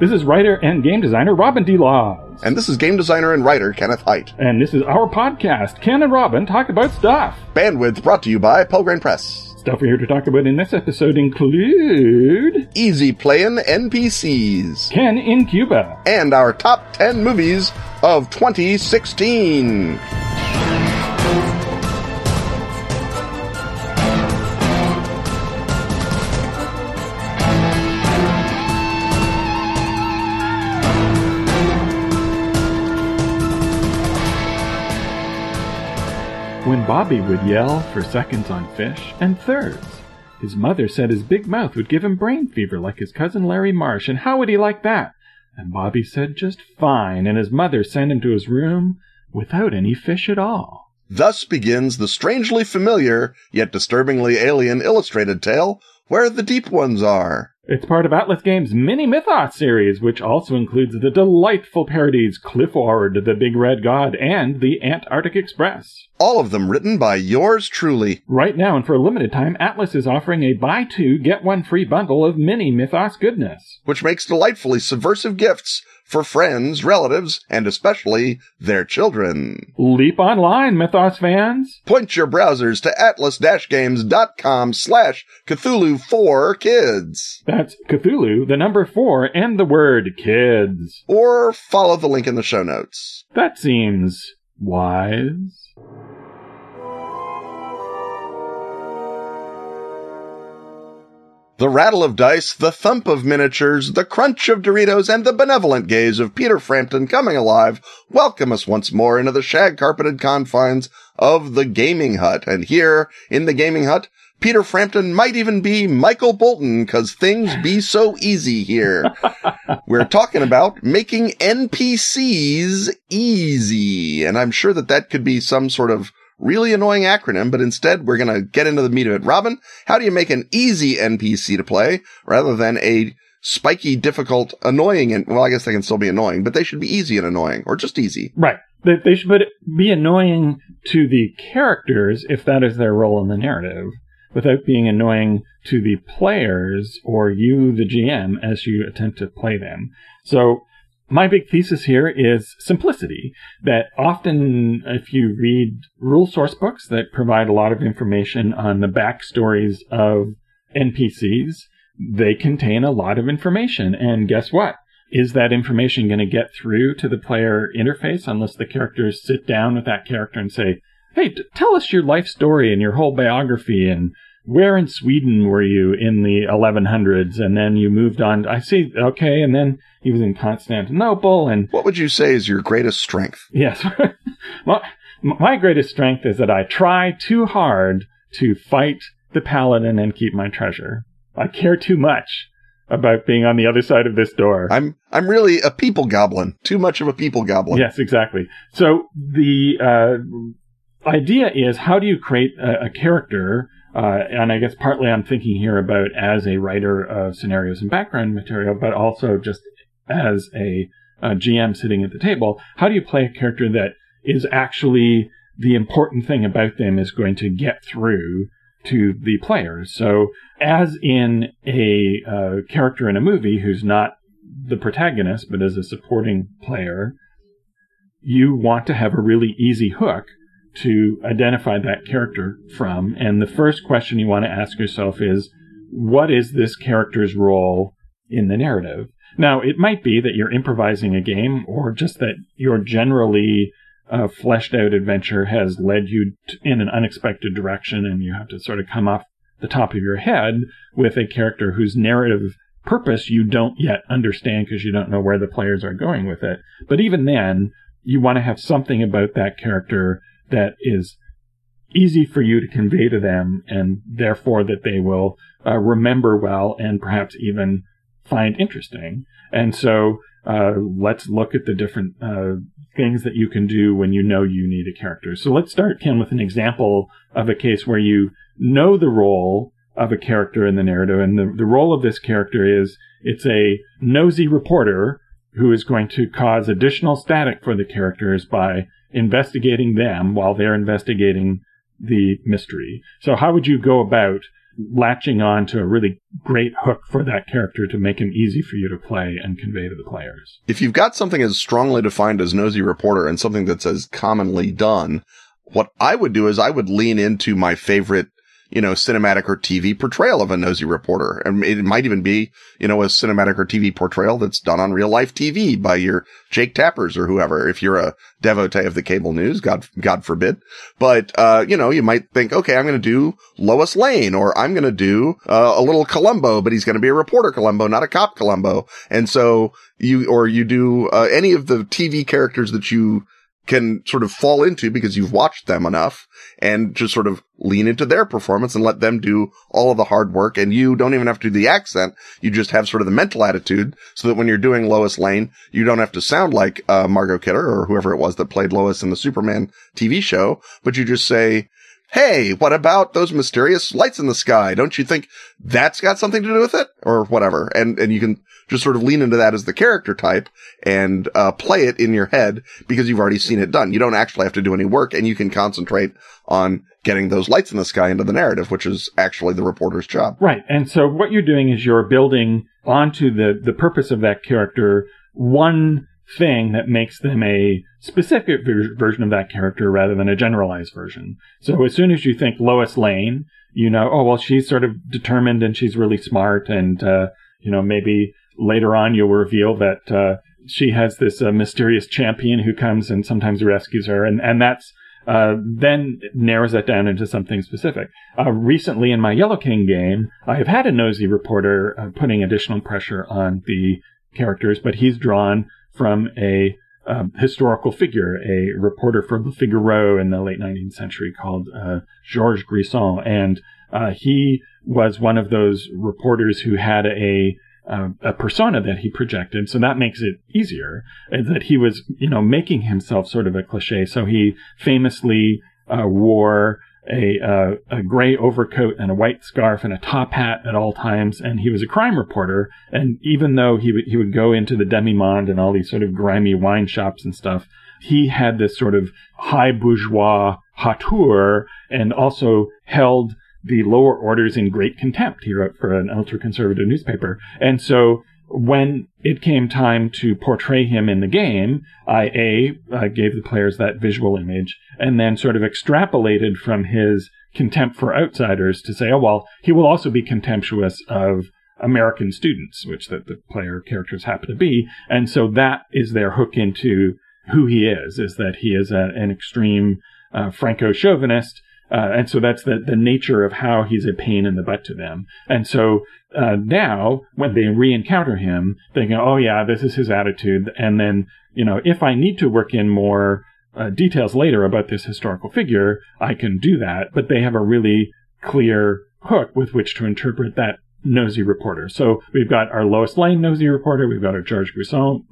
This is writer and game designer Robin D. Laws. And this is game designer and writer Kenneth Hite. And this is our podcast, Ken and Robin Talk About Stuff. Bandwidth brought to you by Pelgrane Press. Stuff we're here to talk about in this episode include Easy Playing NPCs. Ken in Cuba. And our top 10 movies of 2016. When Bobby would yell for seconds on fish and thirds, his mother said his big mouth would give him brain fever like his cousin Larry Marsh, and how would he like that? And Bobby said just fine, and his mother sent him to his room without any fish at all. Thus begins the strangely familiar, yet disturbingly alien illustrated tale, Where the Deep Ones Are. It's part of Atlas Games' Mini Mythos series, which also includes the delightful parodies Clifford, the Big Red God, and the Antarctic Express. All of them written by yours truly. Right now, and for a limited time, Atlas is offering a buy two, get one free bundle of Mini Mythos goodness. Which makes delightfully subversive gifts for friends, relatives, and especially their children. Leap online, Mythos fans! Point your browsers to atlas-games.com slash Cthulhu for kids. That's Cthulhu, the number four, and the word kids. Or follow the link in the show notes. That seems wise. The rattle of dice, the thump of miniatures, the crunch of Doritos, and the benevolent gaze of Peter Frampton coming alive welcome us once more into the shag carpeted confines of the gaming hut. And here in the gaming hut, Peter Frampton might even be Michael Bolton because things be so easy here. We're talking about making NPCs easy. And I'm sure that that could be some sort of really annoying acronym, but instead we're going to get into the meat of it. Robin, how do you make an easy NPC to play rather than a spiky, difficult, annoying, and well, I guess they can still be annoying, but they should be easy and annoying or just easy. Right. They, they should be annoying to the characters if that is their role in the narrative without being annoying to the players or you, the GM, as you attempt to play them. So my big thesis here is simplicity. That often, if you read rule source books that provide a lot of information on the backstories of NPCs, they contain a lot of information. And guess what? Is that information going to get through to the player interface unless the characters sit down with that character and say, Hey, t- tell us your life story and your whole biography and where in Sweden were you in the 1100s? And then you moved on. I see. Okay. And then he was in Constantinople. And what would you say is your greatest strength? Yes. my, my greatest strength is that I try too hard to fight the paladin and keep my treasure. I care too much about being on the other side of this door. I'm I'm really a people goblin. Too much of a people goblin. Yes, exactly. So the uh, idea is how do you create a, a character uh, and I guess partly I'm thinking here about as a writer of scenarios and background material, but also just as a, a GM sitting at the table. How do you play a character that is actually the important thing about them is going to get through to the players? So, as in a uh, character in a movie who's not the protagonist, but is a supporting player, you want to have a really easy hook to identify that character from. And the first question you want to ask yourself is, what is this character's role in the narrative? Now, it might be that you're improvising a game or just that your generally uh, fleshed out adventure has led you t- in an unexpected direction and you have to sort of come off the top of your head with a character whose narrative purpose you don't yet understand because you don't know where the players are going with it. But even then, you want to have something about that character that is easy for you to convey to them and therefore that they will uh, remember well and perhaps even find interesting. And so uh, let's look at the different uh, things that you can do when you know you need a character. So let's start, Ken, with an example of a case where you know the role of a character in the narrative. And the, the role of this character is it's a nosy reporter who is going to cause additional static for the characters by investigating them while they're investigating the mystery. So how would you go about latching on to a really great hook for that character to make him easy for you to play and convey to the players. If you've got something as strongly defined as nosy reporter and something that's as commonly done, what I would do is I would lean into my favorite you know, cinematic or TV portrayal of a nosy reporter. And it might even be, you know, a cinematic or TV portrayal that's done on real life TV by your Jake Tappers or whoever. If you're a devotee of the cable news, God, God forbid. But, uh, you know, you might think, okay, I'm going to do Lois Lane or I'm going to do, uh, a little Columbo, but he's going to be a reporter Columbo, not a cop Columbo. And so you, or you do, uh, any of the TV characters that you, can sort of fall into because you've watched them enough and just sort of lean into their performance and let them do all of the hard work. And you don't even have to do the accent. You just have sort of the mental attitude so that when you're doing Lois Lane, you don't have to sound like uh, Margot Kidder or whoever it was that played Lois in the Superman TV show, but you just say, Hey, what about those mysterious lights in the sky? Don't you think that's got something to do with it or whatever? And, and you can just sort of lean into that as the character type and, uh, play it in your head because you've already seen it done. You don't actually have to do any work and you can concentrate on getting those lights in the sky into the narrative, which is actually the reporter's job. Right. And so what you're doing is you're building onto the, the purpose of that character one thing that makes them a specific ver- version of that character rather than a generalized version. So as soon as you think Lois Lane, you know, oh, well, she's sort of determined and she's really smart. And, uh, you know, maybe later on you'll reveal that, uh, she has this uh, mysterious champion who comes and sometimes rescues her. And, and that's, uh, then narrows that down into something specific. Uh, recently in my Yellow King game, I have had a nosy reporter uh, putting additional pressure on the characters, but he's drawn from a um, historical figure, a reporter from the Figaro in the late 19th century called uh, Georges Grison. And he was one of those reporters who had a uh, a persona that he projected, so that makes it easier. That he was, you know, making himself sort of a cliche. So he famously uh, wore a uh, a gray overcoat and a white scarf and a top hat at all times, and he was a crime reporter. And even though he would he would go into the demi monde and all these sort of grimy wine shops and stuff, he had this sort of high bourgeois hauteur, and also held the lower orders in great contempt. He wrote for an ultra conservative newspaper, and so when it came time to portray him in the game, I a uh, gave the players that visual image, and then sort of extrapolated from his contempt for outsiders to say, oh well, he will also be contemptuous of American students, which the, the player characters happen to be, and so that is their hook into who he is, is that he is a, an extreme uh, Franco chauvinist uh, and so that's the, the nature of how he's a pain in the butt to them. And so uh, now, when they re-encounter him, they go, "Oh yeah, this is his attitude." And then, you know, if I need to work in more uh, details later about this historical figure, I can do that. But they have a really clear hook with which to interpret that nosy reporter. So we've got our Lois Lane nosy reporter, we've got our George Grison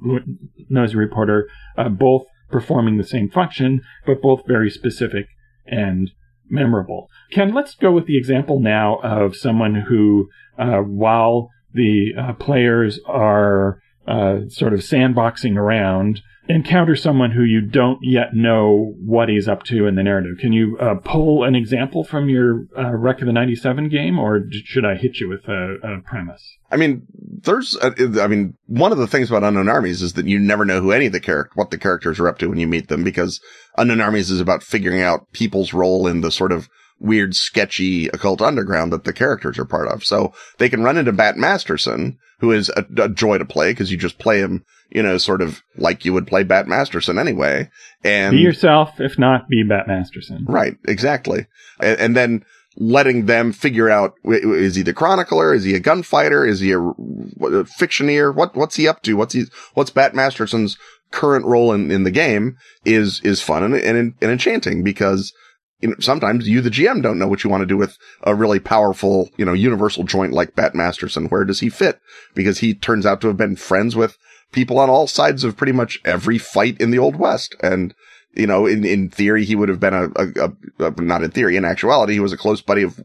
nosy reporter, uh, both performing the same function, but both very specific and memorable. Ken, let's go with the example now of someone who, uh, while the uh, players are uh, sort of sandboxing around, encounter someone who you don't yet know what he's up to in the narrative. Can you uh, pull an example from your uh, Wreck of the 97 game, or should I hit you with a, a premise? I mean, there's, a, I mean, one of the things about Unknown Armies is that you never know who any of the character, what the characters are up to when you meet them, because Unknown Armies is about figuring out people's role in the sort of weird, sketchy occult underground that the characters are part of. So they can run into Bat Masterson, who is a, a joy to play because you just play him, you know, sort of like you would play Bat Masterson anyway. And be yourself, if not be Bat Masterson. Right. Exactly. And, and then letting them figure out is he the chronicler? Is he a gunfighter? Is he a, a fictioneer? What what's he up to? What's he what's Bat Masterson's current role in, in the game is is fun and, and, and enchanting because you know, sometimes you, the GM, don't know what you want to do with a really powerful, you know, universal joint like Bat Masterson. Where does he fit? Because he turns out to have been friends with people on all sides of pretty much every fight in the Old West. And, you know, in, in theory, he would have been a, a, a, not in theory, in actuality, he was a close buddy of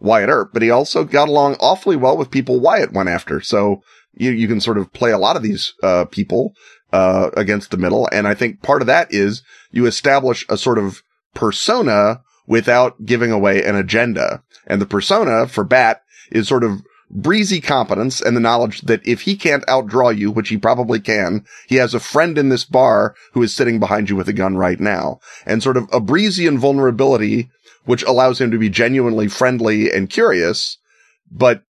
Wyatt Earp, but he also got along awfully well with people Wyatt went after. So you, you can sort of play a lot of these, uh, people, uh, against the middle. And I think part of that is you establish a sort of persona without giving away an agenda. And the persona for Bat is sort of breezy competence and the knowledge that if he can't outdraw you, which he probably can, he has a friend in this bar who is sitting behind you with a gun right now. And sort of a breezy invulnerability, which allows him to be genuinely friendly and curious, but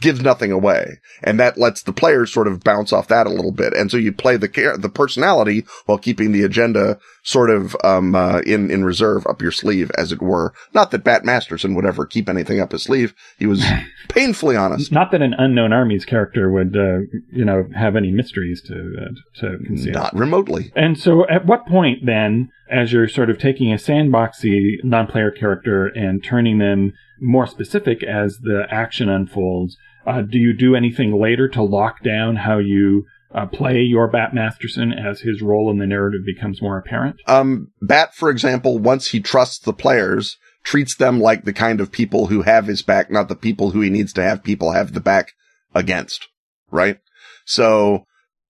gives nothing away. And that lets the players sort of bounce off that a little bit. And so you play the care, the personality while keeping the agenda sort of, um, uh, in, in reserve up your sleeve, as it were. Not that Bat Masterson would ever keep anything up his sleeve. He was painfully honest. Not that an unknown armies character would, uh, you know, have any mysteries to, uh, to conceal. Not remotely. And so at what point then, as you're sort of taking a sandboxy non-player character and turning them more specific as the action unfolds. Uh, do you do anything later to lock down how you uh, play your Bat Masterson as his role in the narrative becomes more apparent? Um, Bat, for example, once he trusts the players, treats them like the kind of people who have his back, not the people who he needs to have people have the back against, right? So,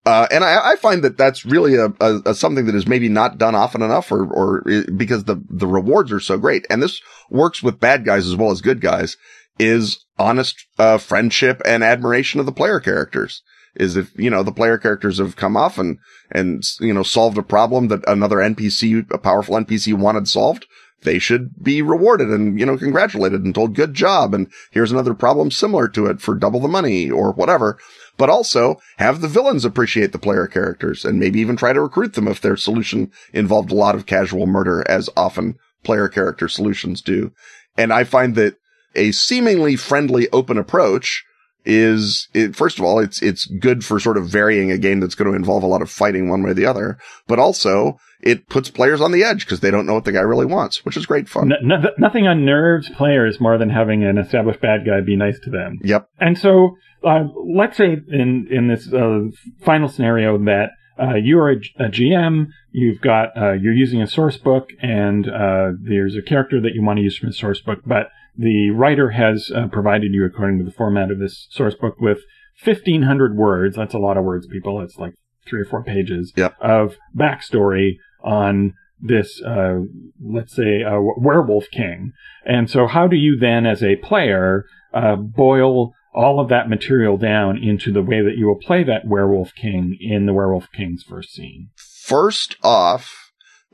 uh, and I, I, find that that's really a, a, a, something that is maybe not done often enough or, or because the, the rewards are so great. And this works with bad guys as well as good guys is honest, uh, friendship and admiration of the player characters. Is if, you know, the player characters have come off and, and, you know, solved a problem that another NPC, a powerful NPC wanted solved they should be rewarded and, you know, congratulated and told good job. And here's another problem similar to it for double the money or whatever but also have the villains appreciate the player characters and maybe even try to recruit them if their solution involved a lot of casual murder, as often player character solutions do. And I find that a seemingly friendly, open approach is it, first of all, it's, it's good for sort of varying a game that's going to involve a lot of fighting one way or the other, but also it puts players on the edge because they don't know what the guy really wants, which is great fun. No, no, nothing unnerves players more than having an established bad guy be nice to them. Yep. And so, uh, let's say in, in this, uh, final scenario that, uh, you are a, a, GM, you've got, uh, you're using a source book and, uh, there's a character that you want to use from the source book, but the writer has uh, provided you, according to the format of this source book, with 1500 words. That's a lot of words, people. It's like three or four pages yep. of backstory on this, uh, let's say, a werewolf king. And so, how do you then, as a player, uh, boil all of that material down into the way that you will play that werewolf king in the werewolf king's first scene? First off,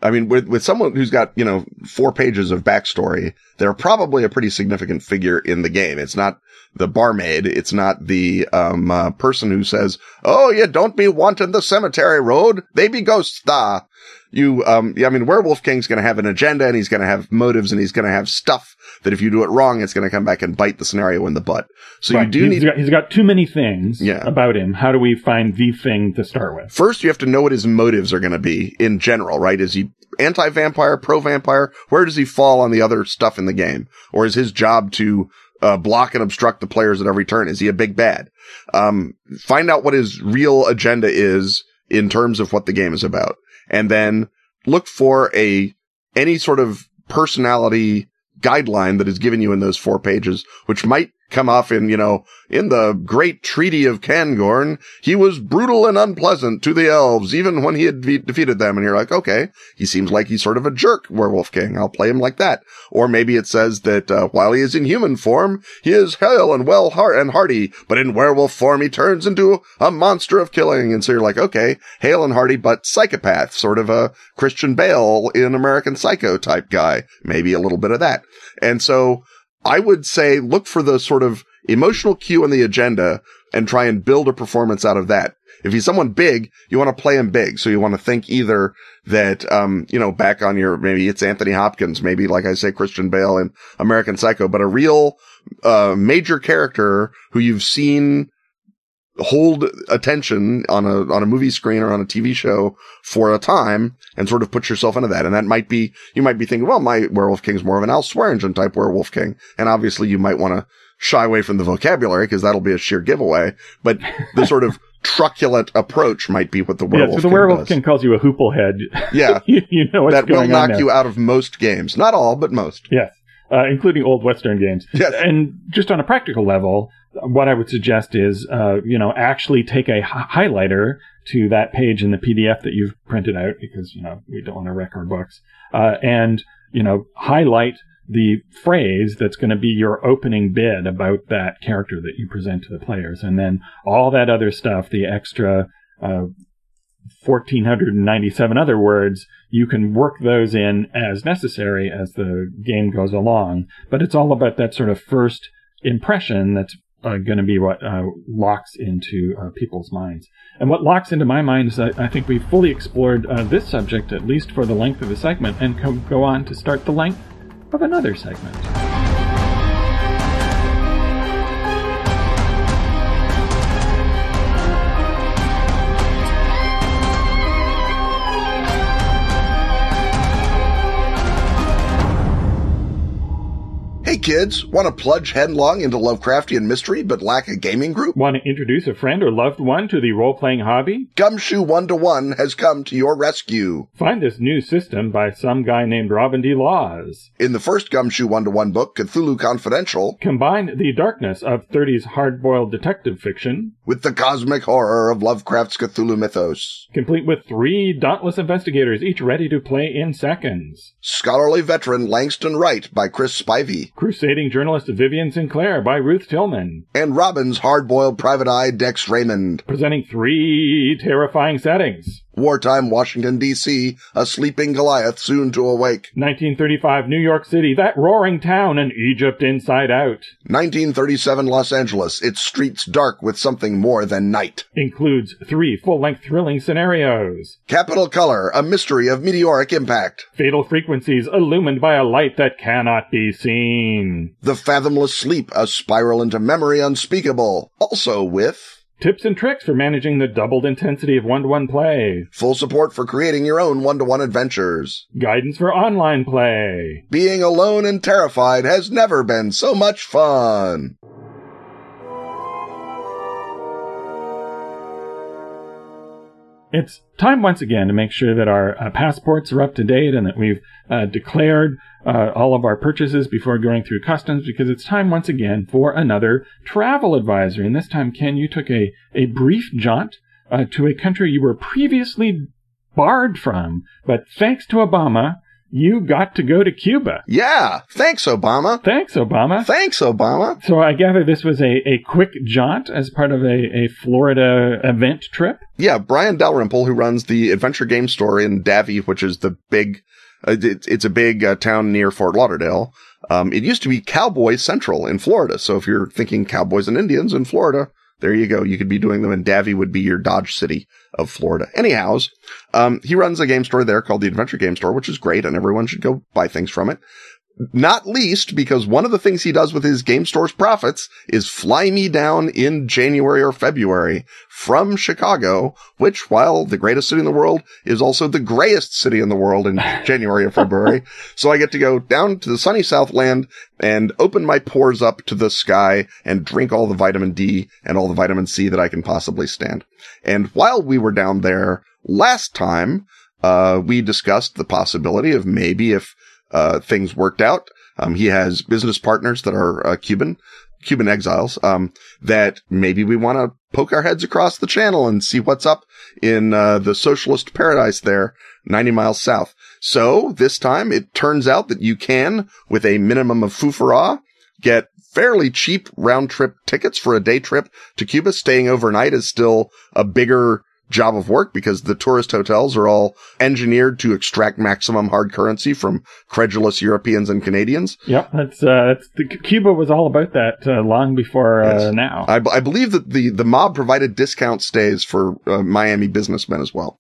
I mean, with, with someone who's got, you know, four pages of backstory, they're probably a pretty significant figure in the game. It's not the barmaid. It's not the, um, uh, person who says, Oh, you don't be wanting the cemetery road. They be ghosts, da you, um, yeah, I mean, Werewolf King's going to have an agenda and he's going to have motives and he's going to have stuff that if you do it wrong, it's going to come back and bite the scenario in the butt. So right. you do he's need. Got, he's got too many things yeah. about him. How do we find the thing to start with? First, you have to know what his motives are going to be in general, right? Is he anti-vampire, pro-vampire? Where does he fall on the other stuff in the game? Or is his job to uh, block and obstruct the players at every turn? Is he a big bad? Um, find out what his real agenda is in terms of what the game is about and then look for a, any sort of personality guideline that is given you in those four pages, which might come off in, you know, in the great treaty of Cangorn, he was brutal and unpleasant to the elves, even when he had de- defeated them. And you're like, okay, he seems like he's sort of a jerk, Werewolf King. I'll play him like that. Or maybe it says that, uh, while he is in human form, he is hale and well heart and hearty, but in werewolf form, he turns into a monster of killing. And so you're like, okay, hale and hearty, but psychopath, sort of a Christian Bale in American Psycho type guy. Maybe a little bit of that. And so I would say look for the sort of emotional cue in the agenda and try and build a performance out of that. If he's someone big, you want to play him big. So you want to think either that, um, you know, back on your, maybe it's Anthony Hopkins, maybe like I say, Christian Bale in American Psycho, but a real, uh, major character who you've seen hold attention on a on a movie screen or on a TV show for a time and sort of put yourself into that. And that might be you might be thinking, well, my werewolf king is more of an Al Swearingen type werewolf king, and obviously you might want to shy away from the vocabulary because that'll be a sheer giveaway. But the sort of truculent approach might be what the werewolf. Yeah, so the king werewolf does. king calls you a hoople head. Yeah, you, you, know what's that will knock on you out of most games, not all, but most. Yes. Uh, including old Western games. Yes. And just on a practical level, what I would suggest is, uh, you know, actually take a highlighter to that page in the PDF that you've printed out because, you know, we don't want to wreck our books, uh, and, you know, highlight the phrase that's going to be your opening bid about that character that you present to the players. And then all that other stuff, the extra uh, 1497 other words, you can work those in as necessary as the game goes along. But it's all about that sort of first impression that's uh, going to be what uh, locks into uh, people's minds. And what locks into my mind is that I think we've fully explored uh, this subject, at least for the length of the segment, and co- go on to start the length of another segment. Kids, want to plunge headlong into Lovecraftian mystery but lack a gaming group? Want to introduce a friend or loved one to the role playing hobby? Gumshoe One to One has come to your rescue. Find this new system by some guy named Robin D. Laws. In the first Gumshoe One to One book, Cthulhu Confidential, Combine the darkness of 30s hard boiled detective fiction, with the cosmic horror of Lovecraft's Cthulhu mythos. complete with three dauntless investigators, each ready to play in seconds. Scholarly veteran Langston Wright by Chris Spivey, Crusading journalist Vivian Sinclair by Ruth Tillman. and Robin's hard-boiled private eye Dex Raymond. Presenting three terrifying settings. Wartime Washington, D.C., a sleeping Goliath soon to awake. 1935 New York City, that roaring town, and Egypt inside out. 1937 Los Angeles, its streets dark with something more than night. Includes three full-length thrilling scenarios. Capitol Color, a mystery of meteoric impact. Fatal frequencies illumined by a light that cannot be seen. The Fathomless Sleep, a spiral into memory unspeakable. Also with Tips and tricks for managing the doubled intensity of one-to-one play. full support for creating your own one-to-one adventures. Guidance for online play. Being alone and terrified has never been so much fun. It's time once again to make sure that our uh, passports are up to date and that we've uh, declared uh, all of our purchases before going through customs because it's time once again for another travel advisory. And this time, Ken, you took a, a brief jaunt uh, to a country you were previously barred from, but thanks to Obama, you got to go to Cuba. Yeah, thanks, Obama. Thanks, Obama. Thanks, Obama. So I gather this was a, a quick jaunt as part of a, a Florida event trip. Yeah, Brian Dalrymple, who runs the Adventure Game Store in Davie, which is the big, it's a big uh, town near Fort Lauderdale. Um, it used to be Cowboy Central in Florida. So if you're thinking cowboys and Indians in Florida, there you go. You could be doing them and Davie would be your Dodge City of Florida. Anyhows, um, he runs a game store there called the Adventure Game Store, which is great and everyone should go buy things from it. Not least because one of the things he does with his game store's profits is fly me down in January or February from Chicago, which while the greatest city in the world is also the grayest city in the world in January or February. So I get to go down to the sunny Southland and open my pores up to the sky and drink all the vitamin D and all the vitamin C that I can possibly stand. And while we were down there last time, uh, we discussed the possibility of maybe if uh, things worked out. Um, he has business partners that are uh, Cuban, Cuban exiles. Um, that maybe we want to poke our heads across the channel and see what's up in uh, the socialist paradise there, 90 miles south. So this time it turns out that you can, with a minimum of fufara, get fairly cheap round trip tickets for a day trip to Cuba. Staying overnight is still a bigger job of work because the tourist hotels are all engineered to extract maximum hard currency from credulous Europeans and Canadians. Yep, that's uh, that's the, Cuba was all about that uh, long before uh, Yes. now. I, I believe that the, the mob provided discount stays for uh, Miami businessmen as well.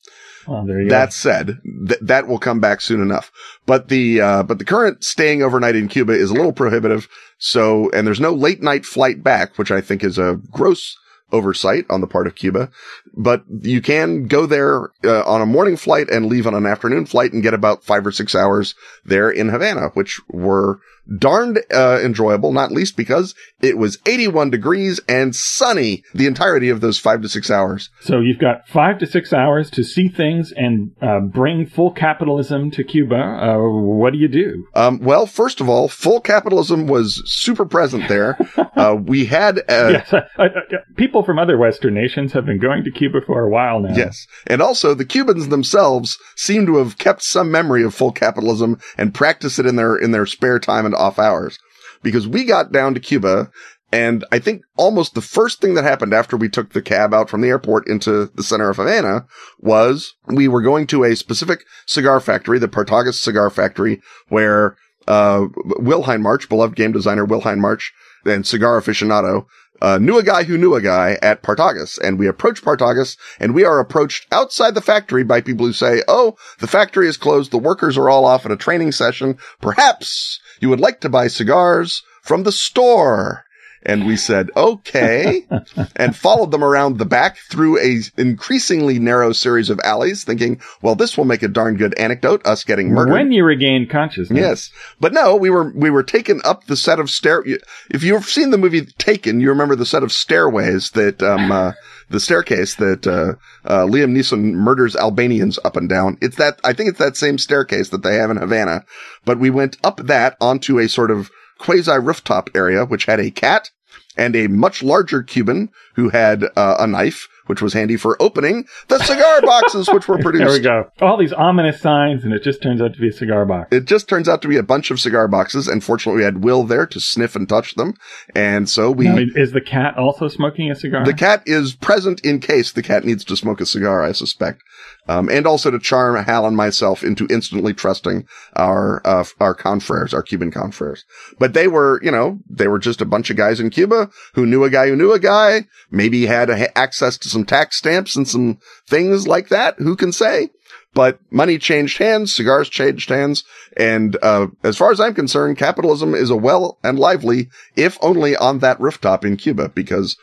well, there you That said, th- that will come back soon enough. But the, uh, but the current staying overnight in Cuba is a little prohibitive. So, and there's no late night flight back, which I think is a gross oversight on the part of Cuba. But you can go there uh, on a morning flight and leave on an afternoon flight and get about five or six hours there in Havana, which were darned uh, enjoyable, not least because it was 81 degrees and sunny the entirety of those five to six hours. So you've got five to six hours to see things and uh, bring full capitalism to Cuba. Uh, what do you do? Um, well, first of all, full capitalism was super present there. uh, we had, uh, yes, uh, uh, uh, people from other Western nations have been going to Cuba for a while now. Yes. And also the Cubans themselves seem to have kept some memory of full capitalism and practice it in their, in their spare time and off hours. Because we got down to Cuba and I think almost the first thing that happened after we took the cab out from the airport into the center of Havana was we were going to a specific cigar factory, the Partagas cigar factory, where, uh, Will Hindmarch, beloved game designer Will Hindmarch and cigar aficionado, uh, knew a guy who knew a guy at Partagas. And we approached Partagas and we are approached outside the factory by people who say, Oh, the factory is closed. The workers are all off at a training session. Perhaps you would like to buy cigars from the store. And we said, okay, and followed them around the back through a increasingly narrow series of alleys thinking, well, this will make a darn good anecdote, us getting murdered. When you regain consciousness. Yes. But no, we were, we were taken up the set of stair. If you've seen the movie Taken, you remember the set of stairways that, um, uh, the staircase that, uh, uh, Liam Neeson murders Albanians up and down. It's that, I think it's that same staircase that they have in Havana, but we went up that onto a sort of quasi rooftop area, which had a cat and a much larger Cuban who had uh, a knife, which was handy for opening the cigar boxes, which were produced. there we go. All these ominous signs, and it just turns out to be a cigar box. It just turns out to be a bunch of cigar boxes, and fortunately, we had Will there to sniff and touch them, and so we. Now, is the cat also smoking a cigar? The cat is present in case the cat needs to smoke a cigar, I suspect um, and also to charm Hal and myself into instantly trusting our uh, our confreres, our Cuban confreres. But they were, you know, they were just a bunch of guys in Cuba who knew a guy who knew a guy, maybe had a, access to some tax stamps and some things like that. Who can say? But money changed hands, cigars changed hands, and uh, as far as I'm concerned, capitalism is a well and lively, if only on that rooftop in Cuba, because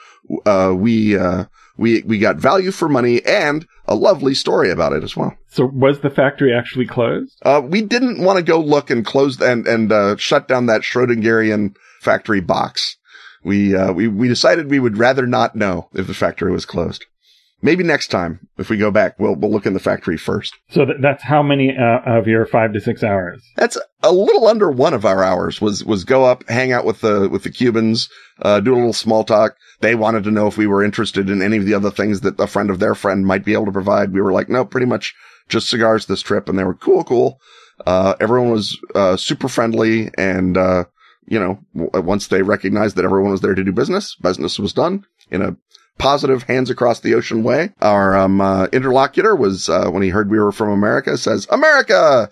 uh, we uh, we we got value for money and a lovely story about it as well. So was the factory actually closed? Uh, we didn't want to go look and close and and uh, shut down that Schrodingerian factory box. We uh, we we decided we would rather not know if the factory was closed. Maybe next time, if we go back, we'll we'll look in the factory first. So th- that's how many uh, of your five to six hours? That's a little under one of our hours. Was was go up, hang out with the with the Cubans, uh, do a little small talk. They wanted to know if we were interested in any of the other things that a friend of their friend might be able to provide. We were like, no, pretty much just cigars this trip, and they were cool, cool. Uh, everyone was uh, super friendly, and uh, you know, w- once they recognized that everyone was there to do business, business was done in a positive hands across the ocean way. Our um, uh, interlocutor was, uh, when he heard we were from America, says, America,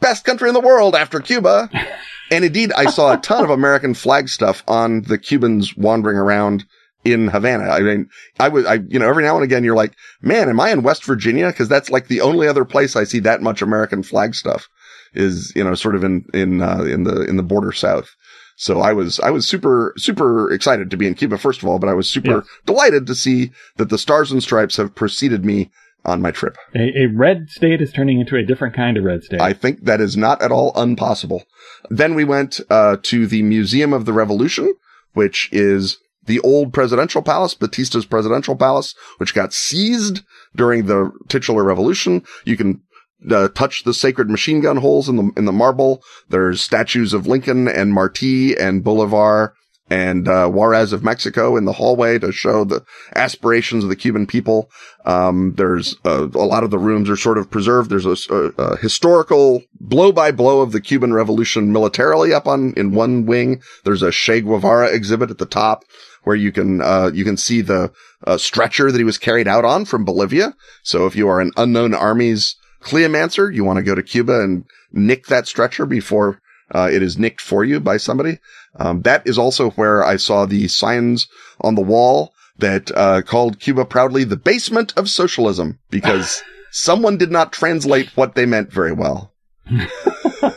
best country in the world after Cuba. and indeed, I saw a ton of American flag stuff on the Cubans wandering around in Havana. I mean, I was, I, you know, every now and again, you're like, man, am I in West Virginia? Cause that's like the only other place I see that much American flag stuff is, you know, sort of in, in, uh, in the, in the border South. So I was, I was super, super excited to be in Cuba, first of all, but I was super delighted to see that the stars and stripes have preceded me on my trip. A, a, red state is turning into a different kind of red state. I think that is not at all unpossible. Then we went, uh, to the Museum of the Revolution, which is the old presidential palace, Batista's presidential palace, which got seized during the titular revolution. You can uh, touch the sacred machine gun holes in the in the marble. There's statues of Lincoln and Marti and Bolivar and uh, Juarez of Mexico in the hallway to show the aspirations of the Cuban people. Um, there's uh, a lot of the rooms are sort of preserved. There's a, a, a, historical blow by blow of the Cuban Revolution militarily up on in one wing. There's a Che Guevara exhibit at the top where you can uh, you can see the uh, stretcher that he was carried out on from Bolivia. So if you are an unknown armies Cliomancer, you want to go to Cuba and nick that stretcher before uh, it is nicked for you by somebody. Um, that is also where I saw the signs on the wall that uh, called Cuba proudly the basement of socialism because someone did not translate what they meant very well.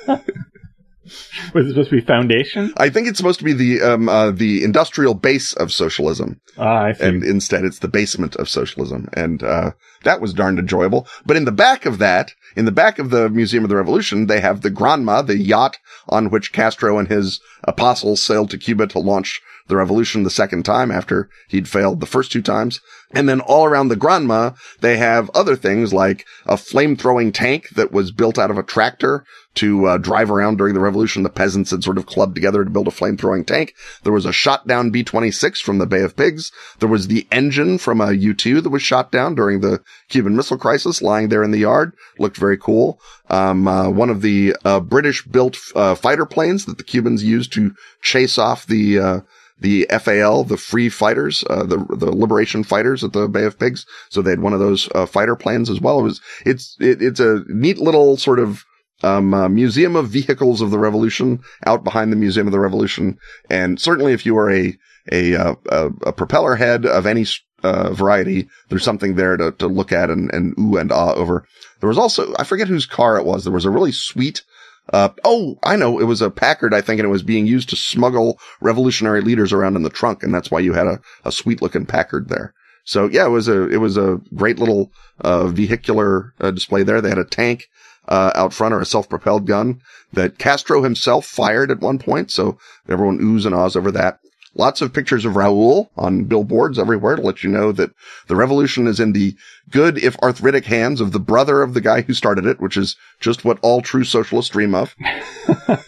Was it supposed to be foundation? I think it's supposed to be the um uh, the industrial base of socialism. Ah, I see. And instead, it's the basement of socialism, and uh, that was darned enjoyable. But in the back of that, in the back of the Museum of the Revolution, they have the Granma, the yacht on which Castro and his apostles sailed to Cuba to launch the revolution the second time after he'd failed the first two times. And then all around the Granma, they have other things like a flame throwing tank that was built out of a tractor to uh, drive around during the revolution. The peasants had sort of clubbed together to build a flame throwing tank. There was a shot down B-26 from the Bay of Pigs. There was the engine from a U-2 that was shot down during the Cuban Missile Crisis lying there in the yard. Looked very cool. Um, uh, one of the uh, British built uh, fighter planes that the Cubans used to chase off the uh, the FAL, the Free Fighters, uh, the the Liberation Fighters at the Bay of Pigs. So they had one of those uh, fighter planes as well. It was it's it, it's a neat little sort of um, uh, Museum of Vehicles of the Revolution out behind the Museum of the Revolution. And certainly, if you are a a uh, a, a propeller head of any uh, variety, there's something there to to look at and and ooh and ah over. There was also I forget whose car it was. There was a really sweet uh, oh, I know. It was a Packard, I think, and it was being used to smuggle revolutionary leaders around in the trunk. And that's why you had a, a sweet looking Packard there. So yeah, it was a, it was a great little, uh, vehicular uh, display there. They had a tank, uh, out front or a self-propelled gun that Castro himself fired at one point. So everyone oohs and ahs over that. Lots of pictures of Raul on billboards everywhere to let you know that the revolution is in the good, if arthritic hands of the brother of the guy who started it, which is just what all true socialists dream of.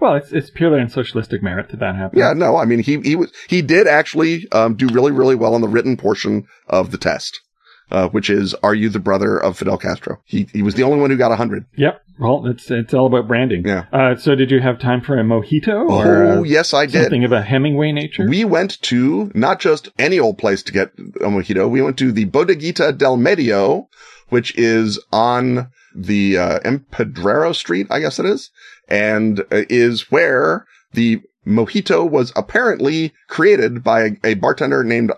well, it's it's purely on socialistic merit that that happened. Yeah, no, I mean he he was he did actually um, do really really well on the written portion of the test uh, which is "Are you the brother of Fidel Castro?" He he was the only one who got hundred. Yep. Well, it's it's all about branding. Yeah. Uh, so, did you have time for a mojito? Or, oh, yes, I did. Something of a Hemingway nature. We went to not just any old place to get a mojito. We went to the Bodeguita del Medio, which is on the uh, Street, I guess it is, and uh, is where the mojito was apparently created by a, a bartender named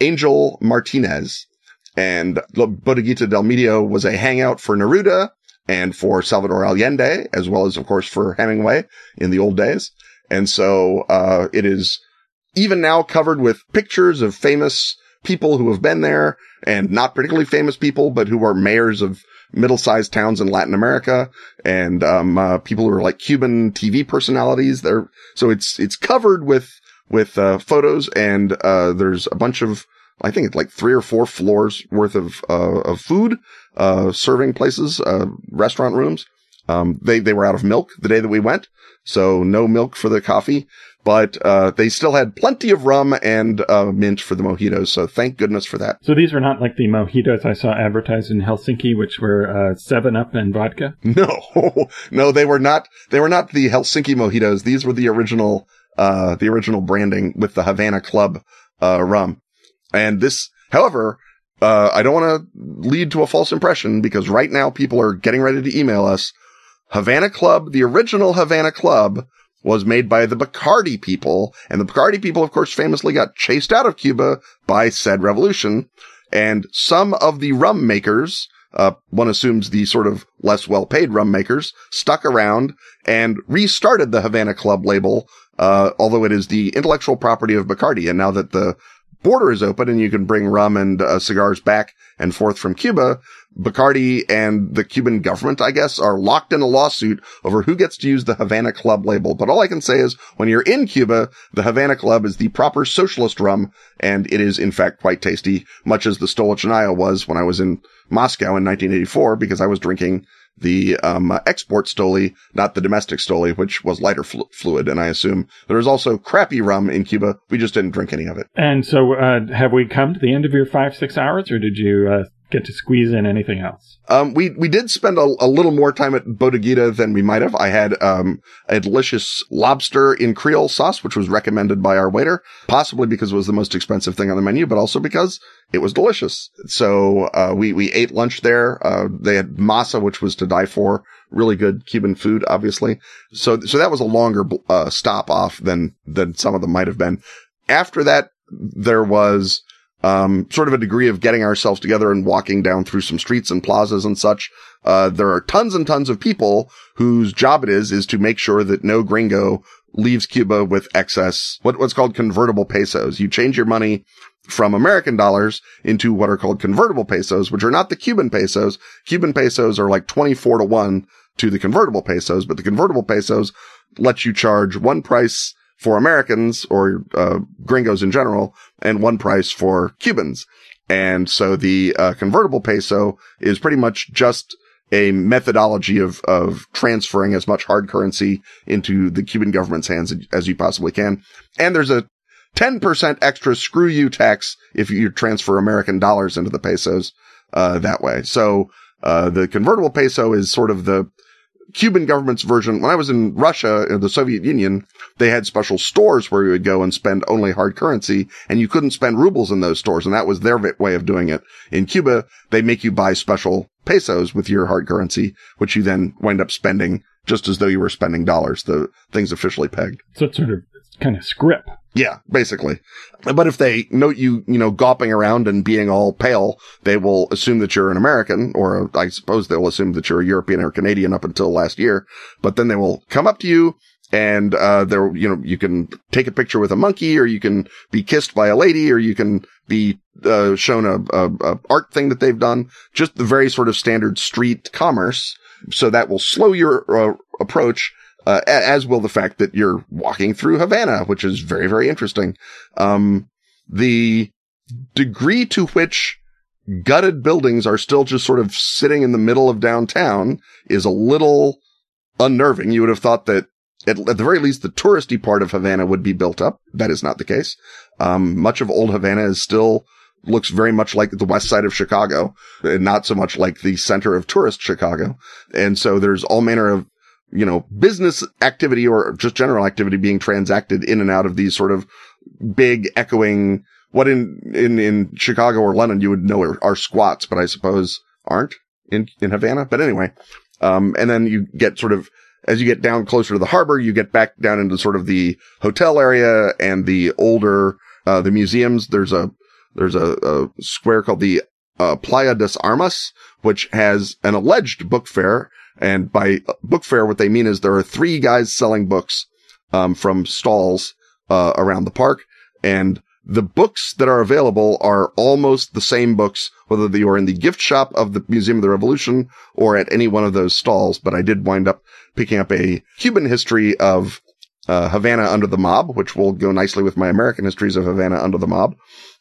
Angel Martinez. And Bodeguita del Medio was a hangout for Neruda and for Salvador Allende, as well as, of course, for Hemingway in the old days. And so, uh, it is even now covered with pictures of famous people who have been there and not particularly famous people, but who are mayors of middle-sized towns in Latin America and, um, uh, people who are like Cuban TV personalities. There, so it's, it's covered with, with, uh, photos and, uh, there's a bunch of, I think it's like three or four floors worth of, uh, of food, uh, serving places, uh, restaurant rooms. Um, they, they were out of milk the day that we went. So no milk for the coffee, but, uh, they still had plenty of rum and, uh, mint for the mojitos. So thank goodness for that. So these were not like the mojitos I saw advertised in Helsinki, which were, uh, seven up and vodka. No, no, they were not, they were not the Helsinki mojitos. These were the original, uh, the original branding with the Havana Club, uh, rum. And this, however, uh, I don't want to lead to a false impression because right now people are getting ready to email us. Havana Club, the original Havana Club was made by the Bacardi people. And the Bacardi people, of course, famously got chased out of Cuba by said revolution. And some of the rum makers, uh, one assumes the sort of less well paid rum makers stuck around and restarted the Havana Club label. Uh, although it is the intellectual property of Bacardi. And now that the border is open and you can bring rum and uh, cigars back and forth from Cuba, Bacardi and the Cuban government, I guess, are locked in a lawsuit over who gets to use the Havana Club label. But all I can say is when you're in Cuba, the Havana Club is the proper socialist rum, and it is in fact quite tasty, much as the Stolichnaya was when I was in Moscow in 1984 because I was drinking the um, export Stoli, not the domestic Stoli, which was lighter flu- fluid. And I assume there is also crappy rum in Cuba. We just didn't drink any of it. And so, uh, have we come to the end of your five, six hours, or did you uh, get to squeeze in anything else? Um, we, we did spend a, a, little more time at Bodeguita than we might have. I had, um, a delicious lobster in Creole sauce, which was recommended by our waiter, possibly because it was the most expensive thing on the menu, but also because it was delicious. So, uh, we, we ate lunch there. Uh, they had masa, which was to die for. Really good Cuban food, obviously. So, so that was a longer, uh, stop off than, than some of them might have been. After that, there was, um, sort of a degree of getting ourselves together and walking down through some streets and plazas and such. Uh, there are tons and tons of people whose job it is, is to make sure that no gringo leaves Cuba with excess, what, what's called convertible pesos. You change your money from American dollars into what are called convertible pesos, which are not the Cuban pesos. Cuban pesos are like 24 to 1 to the convertible pesos, but the convertible pesos let you charge one price for Americans or uh, gringos in general and one price for Cubans. And so the uh, convertible peso is pretty much just a methodology of, of transferring as much hard currency into the Cuban government's hands as you possibly can. And there's a 10% extra screw you tax if you transfer American dollars into the pesos, uh, that way. So, uh, the convertible peso is sort of the Cuban government's version. When I was in Russia, in the Soviet Union, they had special stores where you would go and spend only hard currency and you couldn't spend rubles in those stores. And that was their way of doing it. In Cuba, they make you buy special pesos with your hard currency, which you then wind up spending just as though you were spending dollars. The thing's officially pegged. So it's sort of kind of script. Yeah, basically. But if they note you, you know, gawping around and being all pale, they will assume that you're an American, or I suppose they'll assume that you're a European or Canadian up until last year. But then they will come up to you and, uh, there, you know, you can take a picture with a monkey or you can be kissed by a lady or you can be, uh, shown a, a, a art thing that they've done. Just the very sort of standard street commerce. So that will slow your uh, approach uh, as will the fact that you're walking through Havana, which is very, very interesting. Um, the degree to which gutted buildings are still just sort of sitting in the middle of downtown is a little unnerving. You would have thought that at, at, the very least, the touristy part of Havana would be built up. That is not the case. Um, much of old Havana is still looks very much like the west side of Chicago and not so much like the center of tourist Chicago. And so there's all manner of you know, business activity or just general activity being transacted in and out of these sort of big echoing, what in, in, in Chicago or London you would know are, are squats, but I suppose aren't in, in Havana. But anyway, um, and then you get sort of, as you get down closer to the harbor, you get back down into sort of the hotel area and the older, uh, the museums. There's a, there's a, a square called the, uh, Playa des Armas, which has an alleged book fair and by book fair, what they mean is there are three guys selling books, um, from stalls, uh, around the park. And the books that are available are almost the same books, whether you are in the gift shop of the Museum of the Revolution or at any one of those stalls. But I did wind up picking up a Cuban history of uh, Havana under the mob, which will go nicely with my American histories of Havana under the mob,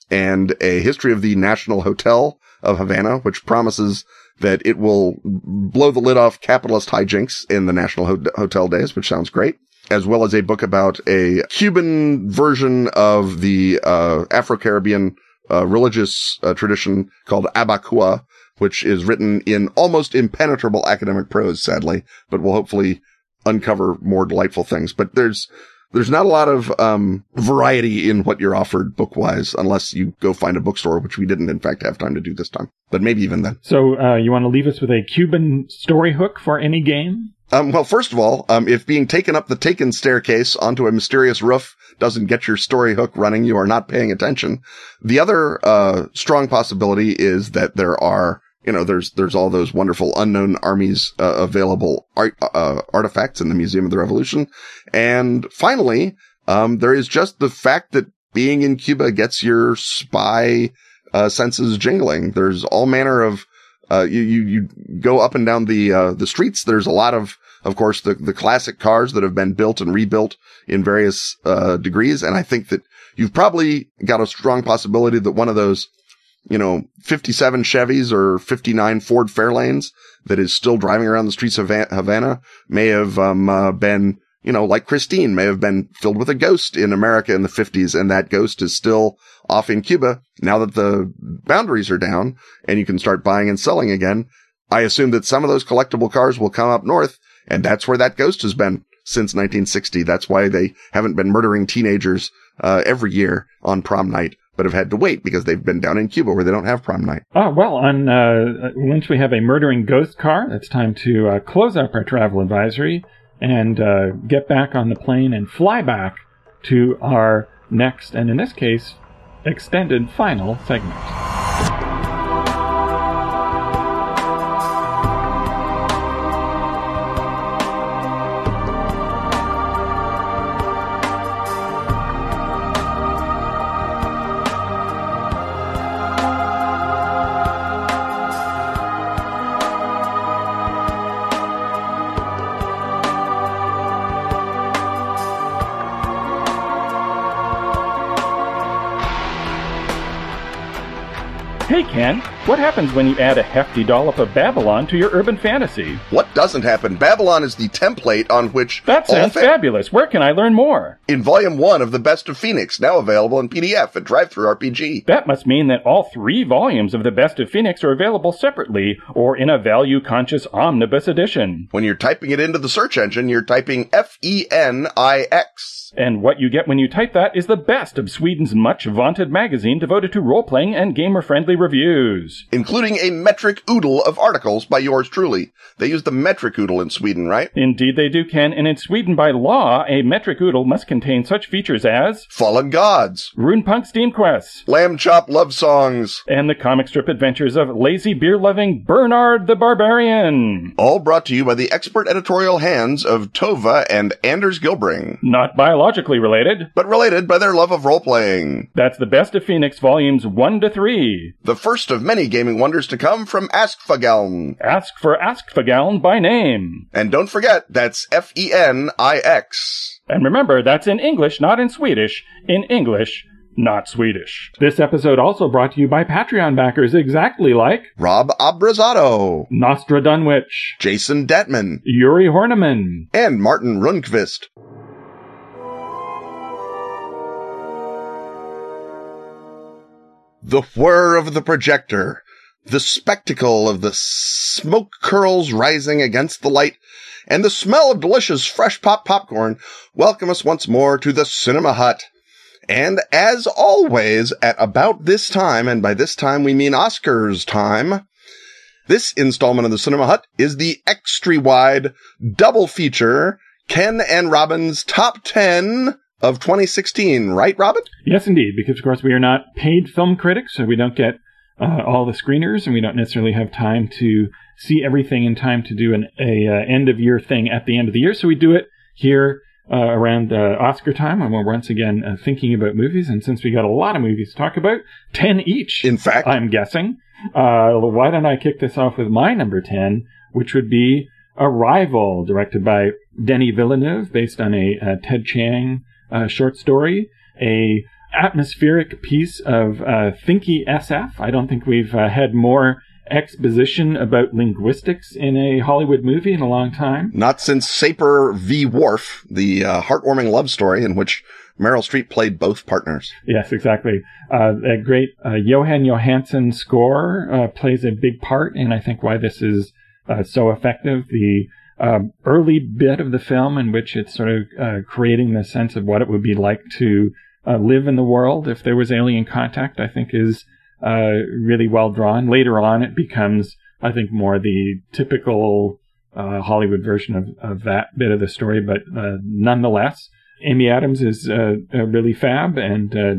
and a history of the National Hotel of Havana, which promises that it will blow the lid off capitalist hijinks in the National Ho- Hotel days, which sounds great, as well as a book about a Cuban version of the uh, Afro-Caribbean uh, religious uh, tradition called Abakuá, which is written in almost impenetrable academic prose, sadly, but will hopefully uncover more delightful things. But there's there's not a lot of um, variety in what you're offered book wise, unless you go find a bookstore, which we didn't, in fact, have time to do this time. But maybe even then. So, uh, you want to leave us with a Cuban story hook for any game? Um, well, first of all, um, if being taken up the Taken staircase onto a mysterious roof doesn't get your story hook running, you are not paying attention. The other uh, strong possibility is that there are you know, there's, there's all those wonderful unknown armies uh, available art, uh, artifacts in the Museum of the Revolution. And finally, um, there is just the fact that being in Cuba gets your spy, uh, senses jingling. There's all manner of, uh, you, you, you go up and down the, uh, the streets. There's a lot of, of course, the, the classic cars that have been built and rebuilt in various, uh, degrees. And I think that you've probably got a strong possibility that one of those you know, 57 Chevys or 59 Ford Fairlanes that is still driving around the streets of Havana may have, um, uh, been, you know, like Christine may have been filled with a ghost in America in the 50s. And that ghost is still off in Cuba now that the boundaries are down and you can start buying and selling again. I assume that some of those collectible cars will come up north and that's where that ghost has been since 1960. That's why they haven't been murdering teenagers, uh, every year on prom night but have had to wait because they've been down in Cuba where they don't have prom night. Oh, well, on, uh, once we have a murdering ghost car, it's time to uh, close up our travel advisory and uh, get back on the plane and fly back to our next, and in this case, extended final segment. Ken, what happens when you add a hefty dollop of Babylon to your urban fantasy? What doesn't happen? Babylon is the template on which That sounds fa- fabulous. Where can I learn more? in volume one of the Best of Fenix, now available in PDF at DriveThruRPG. That must mean that all three volumes of The Best of Fenix are available separately or in a value conscious omnibus edition. When you're typing it into the search engine, you're typing F E N I X. And what you get when you type that is the best of Sweden's much vaunted magazine devoted to role playing and gamer friendly reviews. Including a metric oodle of articles by yours truly. They use the metric oodle in Sweden, right? Indeed, they do, Ken, and in Sweden by law, a metric oodle must contain such features as Fallen Gods, Runepunk Steam Quests, Lamb Chop Love Songs, and the comic strip adventures of lazy beer loving Bernard the Barbarian. all brought to you by the expert editorial hands of Tove and Anders Gillbring, Not biologically related. but related by their love of role playing. That's the best of Fenix volumes 1 to 3. The first of many gaming wonders to come from Askfageln. Ask for Askfageln by name. And don't forget, that's F E N I X. And remember, that's in English, not in Swedish. In English, not Swedish. This episode also brought to you by Patreon backers exactly like Rob Abrazato, Nostra Dunwich, Jason Detman, Yuri Horneman, and Martin Rundqvist. The whir of the projector, the spectacle of the smoke curls rising against the light, and the smell of delicious fresh pop popcorn welcome us once more to the Cinema Hut. And as always, at about this time, and by this time we mean Oscars time, this installment of the Cinema Hut is the extra wide double feature Ken and Robin's top 10 of 2016, right, Robin? Yes, indeed, because of course we are not paid film critics, so we don't get uh, all the screeners, and we don't necessarily have time to see everything in time to do an a uh, end of year thing at the end of the year. So we do it here uh, around uh, Oscar time, and we're once again uh, thinking about movies. And since we got a lot of movies to talk about, ten each, In fact, I'm guessing. Uh, why don't I kick this off with my number 10, which would be Arrival, directed by Denis Villeneuve, based on a, Ted Chiang uh, short story, a atmospheric piece of uh, thinky SF. I don't think we've uh, had more exposition about linguistics in a Hollywood movie in a long time. not since Sapir v. Whorf, the uh, heartwarming love story in which Meryl Streep played both partners. Yes, exactly. Uh, a great uh, Jóhann Jóhannsson score uh, plays a big part, and I think why this is uh, so effective. The um, early bit of the film in which it's sort of uh, creating the sense of what it would be like to uh, live in the world if there was alien contact, I think is uh, really well drawn. Later on, it becomes, I think, more the typical uh, Hollywood version of, of that bit of the story, but uh, nonetheless, Amy Adams is uh, really fab, and uh,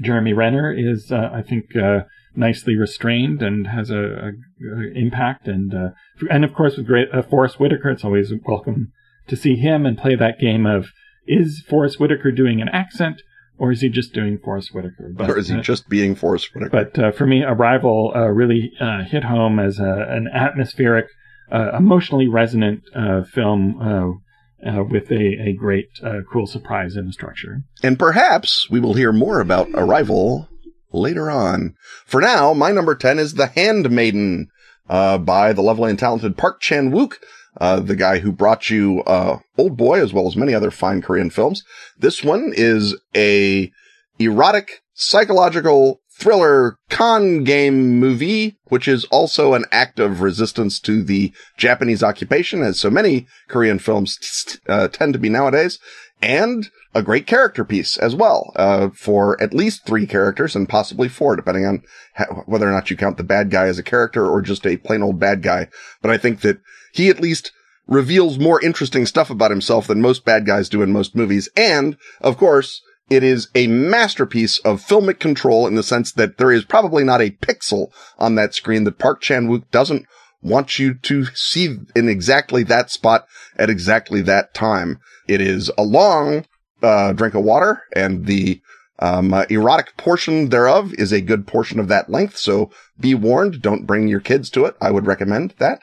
Jeremy Renner is, I think, uh, nicely restrained and has a, a, a impact, and uh, and of course with great uh, Forest Whitaker, it's always welcome to see him and play that game of is Forest Whitaker doing an accent or is he just doing Forest Whitaker? But, or is he uh, just being Forest Whitaker? but uh, for me, Arrival uh, really uh, hit home as a, an atmospheric, uh, emotionally resonant uh, film uh, uh, with a, a great, uh, cool surprise in the structure. And perhaps we will hear more about Arrival later on. For now, my number 10 is The Handmaiden, uh, by the lovely and talented Park Chan-wook, uh, the guy who brought you, uh, Old Boy as well as many other fine Korean films. This one is a erotic, psychological thriller con game movie, which is also an act of resistance to the Japanese occupation, as so many Korean films uh, tend to be nowadays, and a great character piece as well, uh, for at least three characters and possibly four, depending on whether or not you count the bad guy as a character or just a plain old bad guy. But I think that he at least reveals more interesting stuff about himself than most bad guys do in most movies. And of course, it is a masterpiece of filmic control in the sense that there is probably not a pixel on that screen that Park Chan-wook doesn't want you to see in exactly that spot at exactly that time. It is a long uh, drink of water and the um, uh, erotic portion thereof is a good portion of that length. So be warned. Don't bring your kids to it. I would recommend that.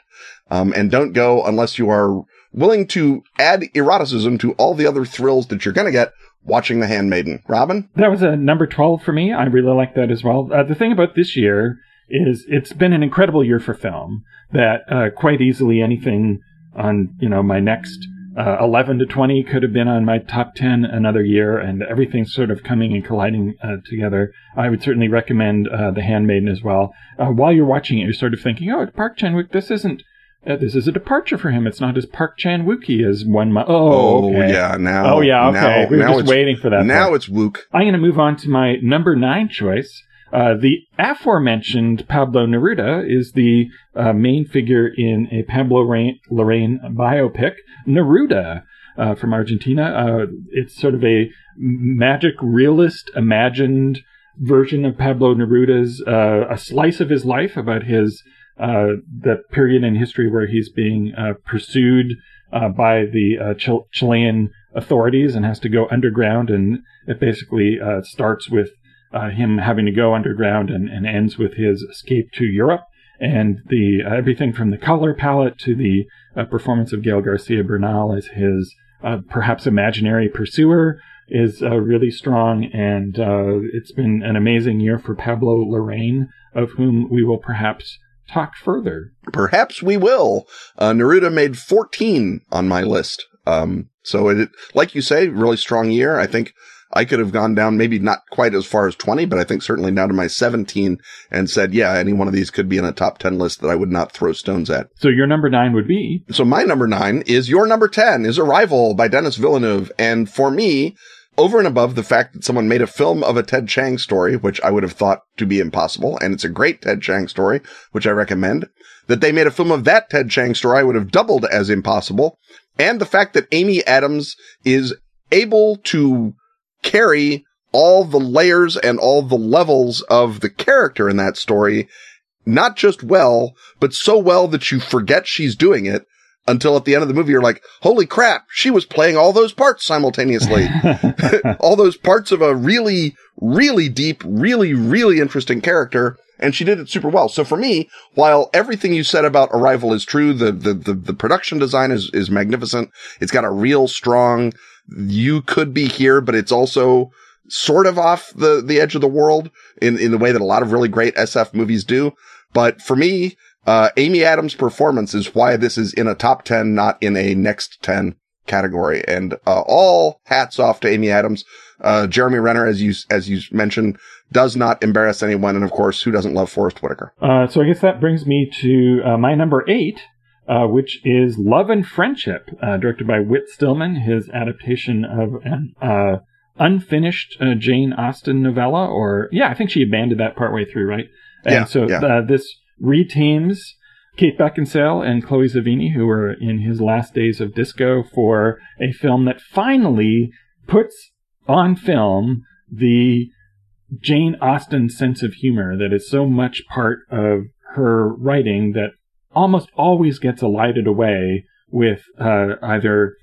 Um, and don't go unless you are willing to add eroticism to all the other thrills that you're going to get watching The Handmaiden. Robin? That was a number 12 for me. I really like that as well. Uh, the thing about this year is it's been an incredible year for film that uh, quite easily anything on, you know, my next uh, 11 to 20 could have been on my top 10 another year, and everything's sort of coming and colliding uh, together. I would certainly recommend uh, The Handmaiden as well. Uh, while you're watching it, you're sort of thinking, oh, Park Chan Wook, this isn't. Uh, this is a departure for him. It's not as Park Chan Wookie as one. Mo- oh, okay. yeah. Now. Oh, yeah. Okay. Now, we were just waiting for that. Now part. it's Wook. I'm going to move on to my number nine choice. Uh, the aforementioned Pablo Neruda is the uh, main figure in a Pablo Rain- Larraín biopic, Neruda, uh, from Argentina. Uh, it's sort of a magic realist imagined version of Pablo Neruda's, uh, a slice of his life about his uh, the period in history where he's being pursued by the Chil- Chilean authorities and has to go underground, and it basically starts with uh, him having to go underground and, and, ends with his escape to Europe. And the uh, everything from the color palette to the uh, performance of Gael Garcia Bernal as his uh, perhaps imaginary pursuer is uh, really strong. And uh, it's been an amazing year for Pablo Larraín, of whom we will perhaps talk further. Perhaps we will. Neruda made 14 on my list. Um, so it, like you say, really strong year. I think I could have gone down maybe not quite as far as 20, but I think certainly down to my 17 and said, yeah, any one of these could be in a top 10 list that I would not throw stones at. So your number nine would be? So my number nine is your number 10 is Arrival by Denis Villeneuve. And for me, over and above the fact that someone made a film of a Ted Chiang story, which I would have thought to be impossible, and it's a great Ted Chiang story, which I recommend, that they made a film of that Ted Chiang story, I would have doubled as impossible. And the fact that Amy Adams is able to carry all the layers and all the levels of the character in that story, not just well, but so well that you forget she's doing it until at the end of the movie, you're like, holy crap, she was playing all those parts simultaneously. all those parts of a really, really deep, really, really interesting character. And she did it super well. So for me, while everything you said about Arrival is true, the, the, the, the production design is, is magnificent. It's got a real strong, you could be here, but it's also sort of off the, the edge of the world in, in the way that a lot of really great SF movies do. But for me, uh, Amy Adams' performance is why this is in a top 10, not in a next 10 category. And, uh, all hats off to Amy Adams. Uh, Jeremy Renner, as you, as you mentioned, does not embarrass anyone. And of course, who doesn't love Forest Whitaker? Uh, so I guess that brings me to, uh, my number eight, uh, which is Love and Friendship, uh, directed by Whit Stillman, his adaptation of an uh, unfinished uh, Jane Austen novella. Or, yeah, I think she abandoned that partway through, right? And yeah, so yeah. Uh, this reteams Kate Beckinsale and Chloë Sevigny, who were in his last days of disco, for a film that finally puts on film the Jane Austen sense of humor that is so much part of her writing that almost always gets elided away with uh, either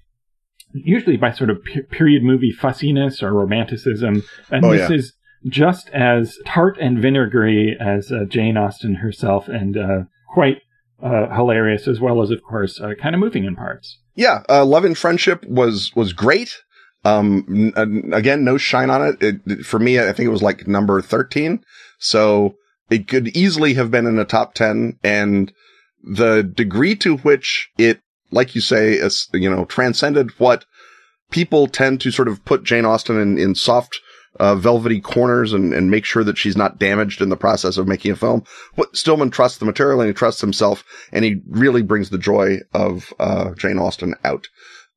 usually by sort of period movie fussiness or romanticism, and Oh, this yeah. is just as tart and vinegary as uh, Jane Austen herself, and uh, quite uh, hilarious as well as, of course, uh, kind of moving in parts. Yeah, uh, Love and Friendship was was great. Um, n- again, no shine on it. It, it- For me, I think it was like number thirteen, so it could easily have been in the top ten. And the degree to which it, like you say, is, you know, transcended what people tend to sort of put Jane Austen in, in soft, uh, velvety corners and, and make sure that she's not damaged in the process of making a film. Whit Stillman trusts the material and he trusts himself and he really brings the joy of, uh, Jane Austen out.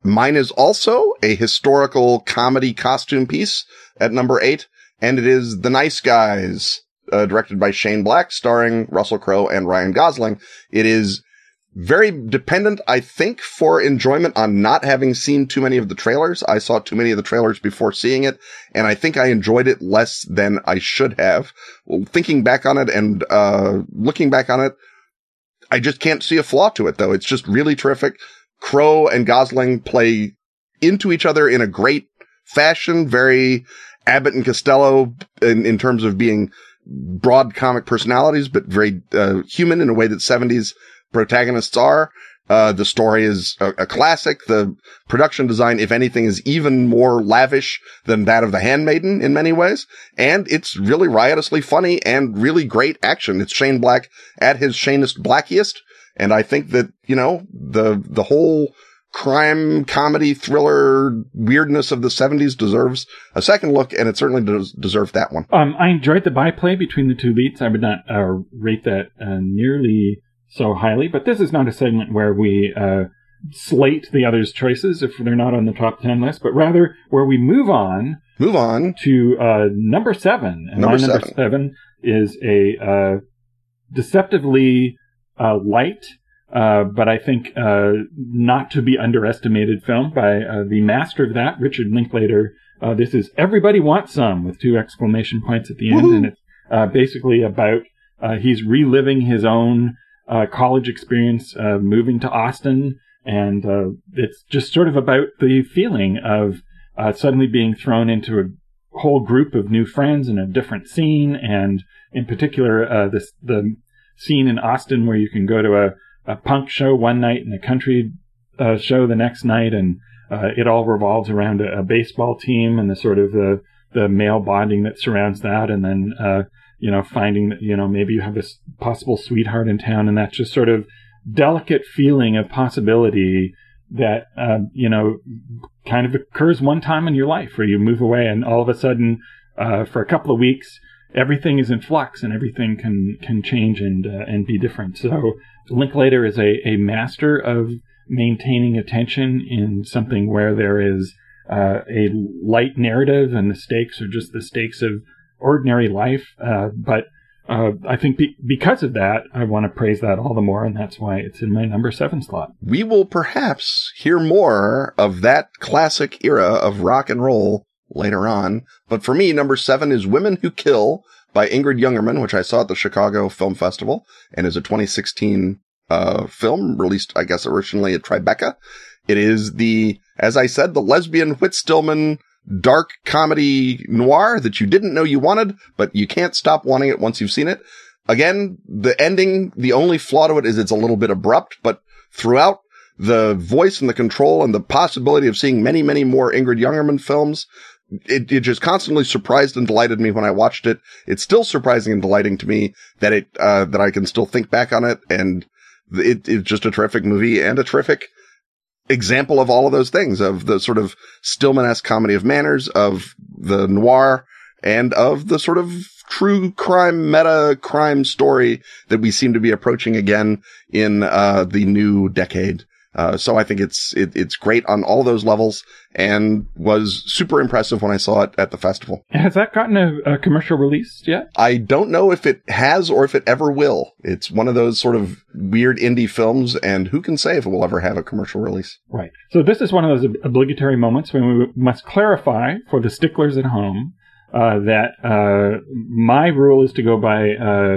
Mine is also a historical comedy costume piece at number eight, and it is The Nice Guys, uh, directed by Shane Black, starring Russell Crowe and Ryan Gosling. It is very dependent, I think, for enjoyment on not having seen too many of the trailers. I saw too many of the trailers before seeing it, and I think I enjoyed it less than I should have. Thinking back on it and, uh, looking back on it, I just can't see a flaw to it though. It's just really terrific. Crowe and Gosling play into each other in a great fashion, very Abbott and Costello in, in terms of being broad comic personalities, but very uh, human in a way that 70s protagonists are. Uh, the story is a, a, classic. The production design, if anything, is even more lavish than that of The Handmaiden in many ways. And it's really riotously funny and really great action. It's Shane Black at his Shanest Blackiest. And I think that, you know, the, the whole crime comedy thriller weirdness of the 70s deserves a second look and it certainly does deserve that one. Um, I enjoyed the byplay between the two leads. I would not uh, rate that uh, nearly so highly, but this is not a segment where we uh, slate the other's choices if they're not on the top 10 list, but rather where we move on. Move on to uh, number seven. And number my number seven. seven is a uh, deceptively uh, light, uh, but I think not to be underestimated film by the master of that, Richard Linklater. this is Everybody Wants Some with two exclamation points at the end, Woo-hoo! and it's basically about he's reliving his own uh, college experience uh, moving to Austin, and uh, it's just sort of about the feeling of uh, suddenly being thrown into a whole group of new friends in a different scene, and in particular, uh, this the scene in Austin where you can go to a, a punk show one night and a country uh, show the next night, and it all revolves around a, a, baseball team and the sort of the the male bonding that surrounds that, and then you know, finding that, you know, maybe you have this possible sweetheart in town and that just sort of delicate feeling of possibility that, uh, you know, kind of occurs one time in your life where you move away and all of a sudden, uh, for a couple of weeks, everything is in flux and everything can, can change and, uh, and be different. So Linklater is a, a master of maintaining attention in something where there is, uh, a light narrative and the stakes are just the stakes of ordinary life. Uh, but uh, I think be- because of that, I want to praise that all the more, and that's why it's in my number seven slot. We will perhaps hear more of that classic era of rock and roll later on. But for me, number seven is Women Who Kill by Ingrid Jungermann, which I saw at the Chicago Film Festival and is a 2016 uh, film released, I guess, originally at Tribeca. It is the, as I said, the lesbian Whit Stillman dark comedy noir that you didn't know you wanted, but you can't stop wanting it once you've seen it. Again, the ending, the only flaw to it is it's a little bit abrupt, but throughout the voice and the control and the possibility of seeing many, many more Ingrid Jungermann films, it, it just constantly surprised and delighted me when I watched it. It's still surprising and delighting to me that it, uh, that I can still think back on it and it, it's just a terrific movie and a terrific example of all of those things of the sort of Stillman-esque comedy of manners, of the noir, and of the sort of true crime meta crime story that we seem to be approaching again in uh, the new decade. Uh, so I think it's it, it's great on all those levels, and was super impressive when I saw it at the festival. Has that gotten a, a, commercial release yet? I don't know if it has or if it ever will. It's one of those sort of weird indie films, and who can say if it will ever have a commercial release? Right. So this is one of those obligatory moments when we must clarify for the sticklers at home uh, that uh, my rule is to go by uh,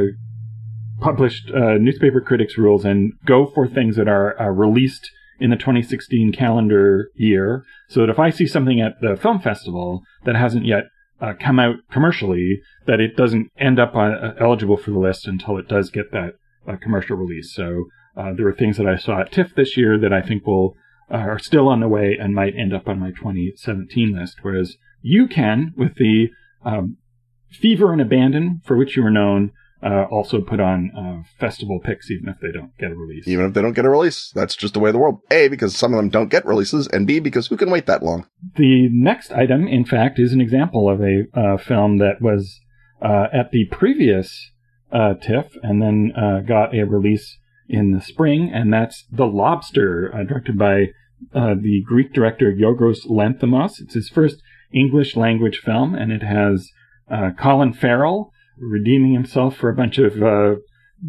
published uh, newspaper critics rules and go for things that are uh, released in the 2016 calendar year so that if I see something at the film festival that hasn't yet uh, come out commercially, that it doesn't end up on, uh, eligible for the list until it does get that uh, commercial release. So uh, there are things that I saw at TIFF this year that I think will are still on the way and might end up on my 2017 list, whereas you can with the um, Fever and Abandon, for which you are known, uh, also put on uh, festival picks, even if they don't get a release. Even if they don't get a release, that's just the way of the world. A, because some of them don't get releases, and B, because who can wait that long? The next item, in fact, is an example of a uh, film that was uh, at the previous uh, TIFF and then uh, got a release in the spring, and that's The Lobster, directed by the Greek director Yorgos Lanthimos. It's his first English language film, and it has Colin Farrell redeeming himself for a bunch of uh,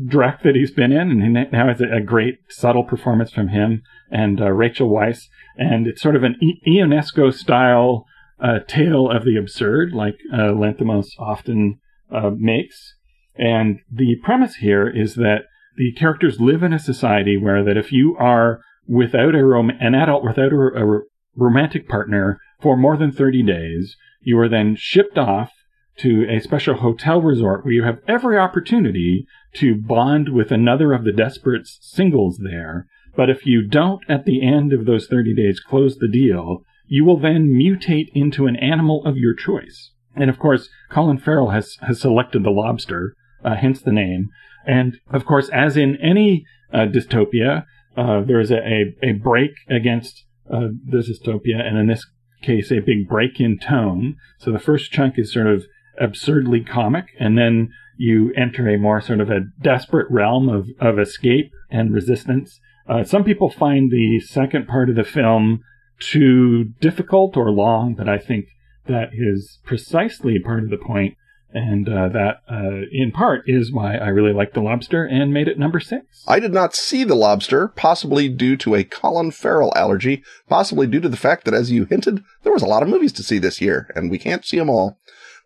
dreck that he's been in, and he now has a, a great subtle performance from him and uh, Rachel Weisz, and it's sort of an I- Ionesco style uh, tale of the absurd, like uh, Lanthimos often uh, makes. And the premise here is that the characters live in a society where that if you are without a rom- an adult without a, a romantic partner for more than 30 days, you are then shipped off to a special hotel resort where you have every opportunity to bond with another of the desperate singles there But if you don't, at the end of those 30 days, close the deal, you will then mutate into an animal of your choice. And of course, Colin Farrell has, has selected the lobster, uh, hence the name. And of course, as in any uh, dystopia, uh, there is a, a, a, break against uh, the dystopia, and in this case, a big break in tone. So the first chunk is sort of absurdly comic, and then you enter a more sort of a desperate realm of, of escape and resistance. Uh, some people find the second part of the film too difficult or long, but I think that is precisely part of the point and uh, that, uh, in part, is why I really liked The Lobster and made it number six. I did not see The Lobster, possibly due to a Colin Farrell allergy, possibly due to the fact that, as you hinted, there was a lot of movies to see this year, and we can't see them all.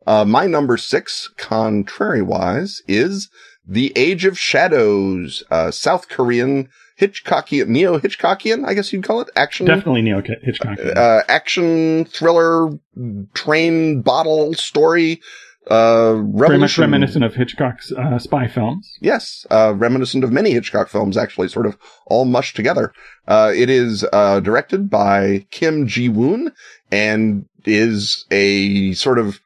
Uh, my number six, contrary-wise, is The Age of Shadows, uh, South Korean Hitchcockian, neo Hitchcockian, I guess you'd call it, action. Definitely neo Hitchcockian. Uh, action thriller, train bottle story uh, Very much reminiscent of Hitchcock's uh, spy films. Yes, uh, reminiscent of many Hitchcock films, actually, sort of all mushed together. Uh, it is uh, directed by Kim Ji Woon and is a sort of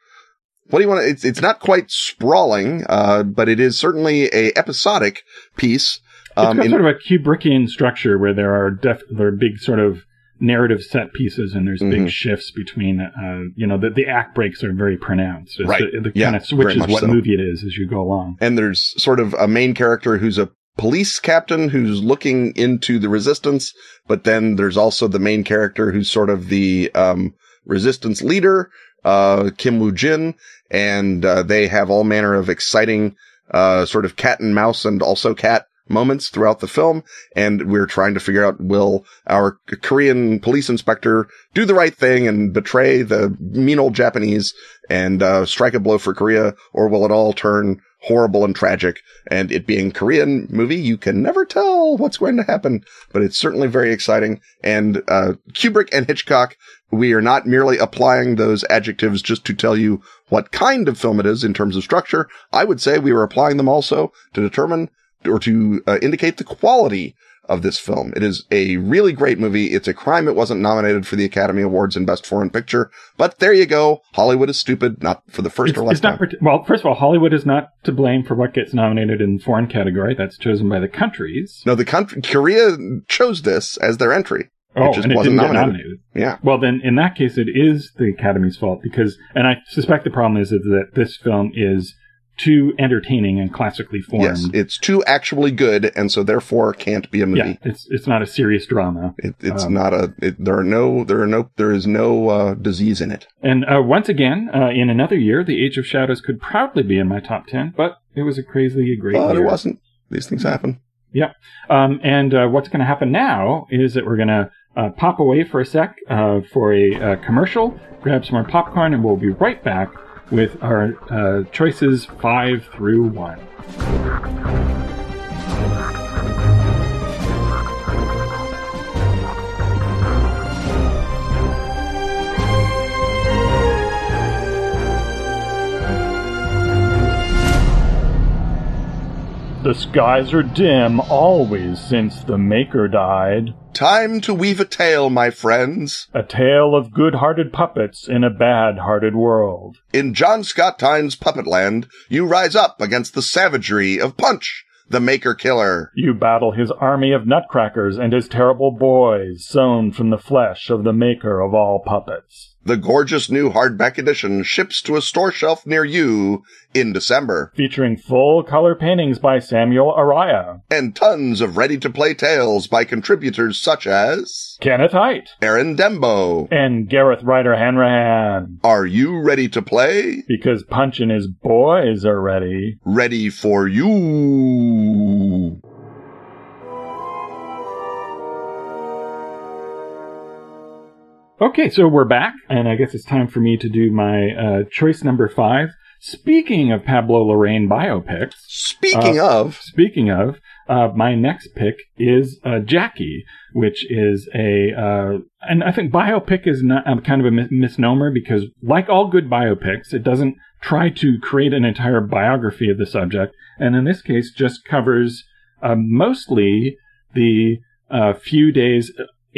what do you want? To, it's it's not quite sprawling, uh, but it is certainly a episodic piece. Um, it's got in, sort of a Kubrickian structure where there are def- there are big sort of narrative set pieces and there's mm-hmm. big shifts between uh, you know the, the act breaks are very pronounced it's right the, the yeah, kind of switches what so. movie it is as you go along and there's sort of a main character who's a police captain who's looking into the resistance but then there's also the main character who's sort of the um, resistance leader uh, kim woo jin and uh, they have all manner of exciting uh, sort of cat and mouse and also cat moments throughout the film. And we're trying to figure out, will our Korean police inspector do the right thing and betray the mean old Japanese and uh, strike a blow for Korea, or will it all turn horrible and tragic? And it being Korean movie, you can never tell what's going to happen, but it's certainly very exciting. And uh, Kubrick and Hitchcock, we are not merely applying those adjectives just to tell you what kind of film it is in terms of structure. I would say we were applying them also to determine or to uh, indicate the quality of this film. It is a really great movie. It's a crime it wasn't nominated for the Academy Awards in Best Foreign Picture, but there you go. Hollywood is stupid, not for the first it's, or last time. Not, well, first of all, Hollywood is not to blame for what gets nominated in foreign category. That's chosen by the countries. No, the country, Korea chose this as their entry. Oh, it just and it wasn't nominated. nominated. Yeah. Well, then in that case, it is the Academy's fault because, and I suspect the problem is that this film is too entertaining and classically formed. Yes, it's too actually good, and so therefore can't be a movie. Yeah, it's it's not a serious drama. It, it's um, not a. It, there are no. There are no. There is no uh, disease in it. And uh, once again, uh, in another year, The Age of Shadows could proudly be in my top ten, but it was a crazily great. But year. it wasn't. These things happen. Yep. Um, and uh, what's going to happen now is that we're going to uh, pop away for a sec uh, for a commercial, grab some more popcorn, and we'll be right back with our uh, choices five through one. The skies are dim always since the Maker died. Time to weave a tale, my friends. A tale of good-hearted puppets in a bad-hearted world. In John Scott Tynes' Puppetland, you rise up against the savagery of Punch, the Maker Killer. You battle his army of nutcrackers and his terrible boys, sown from the flesh of the maker of all puppets. The gorgeous new hardback edition ships to a store shelf near you in December. Featuring full color paintings by Samuel Araya. And tons of ready to play tales by contributors such as Kenneth Hite, Aaron Dembo, and Gareth Ryder Hanrahan. Are you ready to play? Because Punch and his boys are ready. Ready for you. Okay, so we're back, and I guess it's time for me to do my uh, choice number five. Speaking of Pablo Larraín biopics, speaking uh, of, speaking of, uh, my next pick is uh, Jackie, which is a, uh, and I think biopic is not um, kind of a mis- misnomer because, like all good biopics, it doesn't try to create an entire biography of the subject, and in this case, just covers uh, mostly the a few days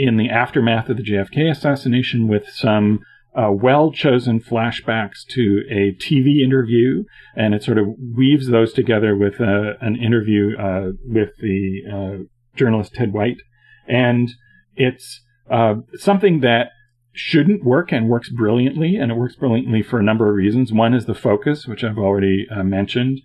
in the aftermath of the JFK assassination with some uh, well chosen flashbacks to a TV interview, and it sort of weaves those together with uh, an interview uh, with the uh, journalist Ted White. And it's uh, something that shouldn't work and works brilliantly, and it works brilliantly for a number of reasons. One is the focus, which I've already uh, mentioned.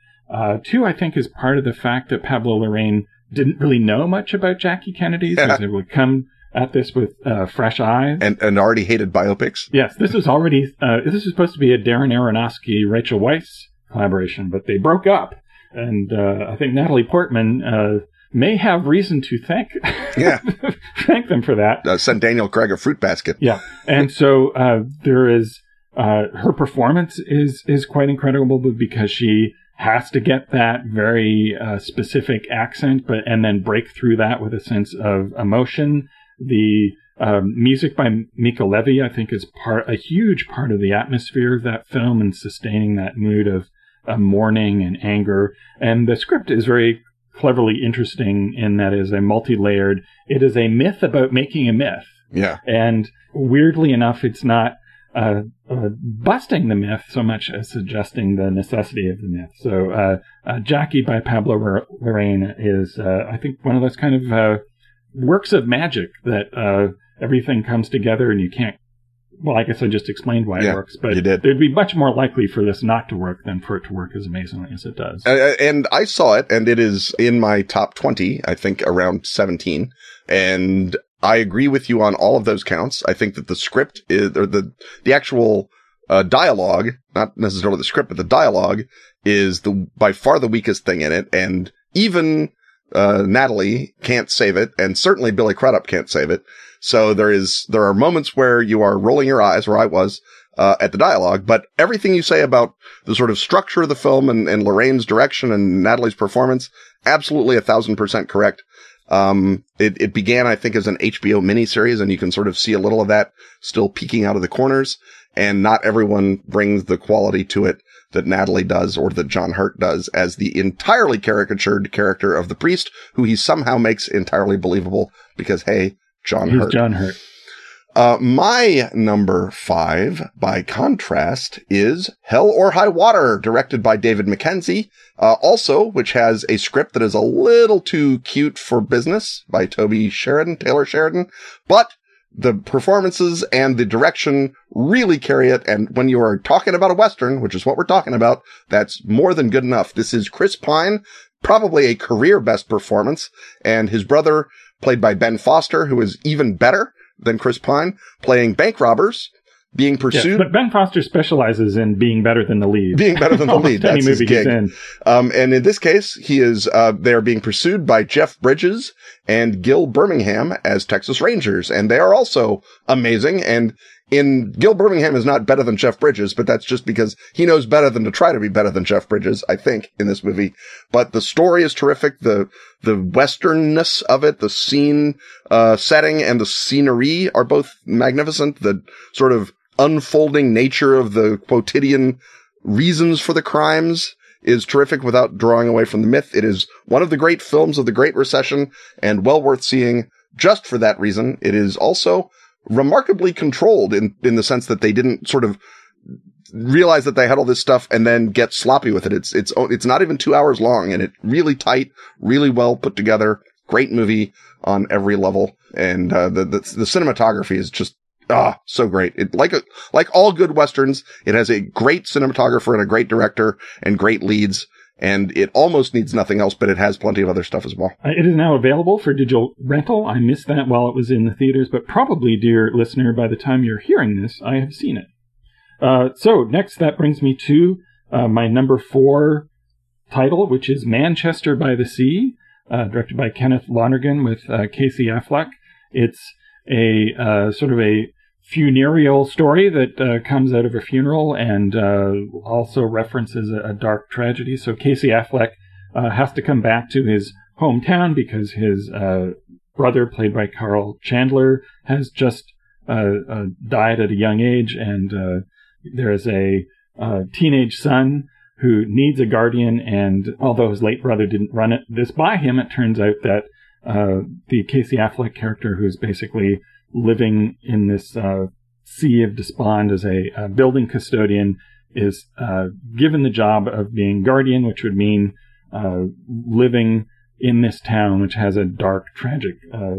two, I think, is part of the fact that Pablo Larraín didn't really know much about Jackie Kennedy, so Yeah. would come at this with uh, fresh eyes. And, and already hated biopics. yes, this was already uh, this was supposed to be a Darren Aronofsky Rachel Weisz collaboration, but they broke up, and uh, I think Natalie Portman uh, may have reason to thank Yeah. thank them for that. Uh, sent Daniel Craig a fruit basket. Yeah, and so uh, there is uh, her performance is is quite incredible but because she has to get that very uh, specific accent, but and then break through that with a sense of emotion. The um, music by Mica Levi, I think, is part a huge part of the atmosphere of that film and sustaining that mood of uh, mourning and anger. And the script is very cleverly interesting in that it is a multi-layered. It is a myth about making a myth. Yeah. And weirdly enough, it's not uh, uh, busting the myth so much as suggesting the necessity of the myth. So, uh, uh, Jackie by Pablo Lar- Larraín is, uh, I think, one of those kind of uh, works of magic that uh, everything comes together and you can't. Well, I guess I just explained why Yeah, it works, but you did. there'd be much more likely for this not to work than for it to work as amazingly as it does. Uh, and I saw it and it is in my top 20, I think around 17. And I agree with you on all of those counts. I think that the script is, or the, the actual, uh, dialogue, not necessarily the script, but the dialogue is the, by far the weakest thing in it. And even, uh, Natalie can't save it. And certainly Billy Crudup can't save it. So there is, there are moments where you are rolling your eyes, where I was, uh, at the dialogue, but everything you say about the sort of structure of the film and, and Larraín's direction and Natalie's performance, absolutely a thousand percent correct. Um, it, it began, I think, as an HBO miniseries and you can sort of see a little of that still peeking out of the corners and not everyone brings the quality to it that Natalie does or that John Hurt does as the entirely caricatured character of the priest who he somehow makes entirely believable because, hey, John He's Hurt. John Hurt. Uh, my number five, by contrast, is Hell or High Water, directed by David Mackenzie. Uh, also, which has a script that is a little too cute for business by Toby Sheridan, Taylor Sheridan, but the performances and the direction really carry it. And when you are talking about a Western, which is what we're talking about, that's more than good enough. This is Chris Pine, probably a career best performance, and his brother, played by Ben Foster, who is even better than Chris Pine, playing bank robbers, being pursued, but Ben Foster specializes in being better than the lead. being better than the lead. any That's his movie he's gig. in. Um, and in this case, he is, uh, they are being pursued by Jeff Bridges and Gil Birmingham as Texas Rangers. And they are also amazing. And in Gil Birmingham is not better than Jeff Bridges, but that's just because he knows better than to try to be better than Jeff Bridges, I think, in this movie. But the story is terrific. The, the westernness of it, the scene, uh, setting and the scenery are both magnificent. The sort of unfolding nature of the quotidian reasons for the crimes is terrific without drawing away from the myth. It is one of the great films of the Great Recession and well worth seeing just for that reason. It is also remarkably controlled in, in the sense that they didn't sort of realize that they had all this stuff and then get sloppy with it. It's, it's, it's not even two hours long and it really tight, really well put together. Great movie on every level. And, uh, the, the, the cinematography is just, ah, so great. It, like a, like all good Westerns, it has a great cinematographer and a great director and great leads. And it almost needs nothing else, but it has plenty of other stuff as well. Uh, It is now available for digital rental. I missed that while it was in the theaters, but probably, dear listener, by the time you're hearing this, I have seen it. Uh, so next, that brings me to uh, my number four title, which is Manchester by the Sea, uh, directed by Kenneth Lonergan with uh, Casey Affleck. It's a uh, sort of a funereal story that uh, comes out of a funeral and uh, also references a, a dark tragedy. So Casey Affleck uh, has to come back to his hometown because his uh, brother, played by Carl Chandler, has just uh, uh, died at a young age, and there is a teenage son who needs a guardian. And although his late brother didn't run it, this by him, it turns out that the Casey Affleck character, who's basically living in this uh, sea of despond as a, a building custodian, is uh, given the job of being guardian, which would mean uh, living in this town, which has a dark, tragic uh,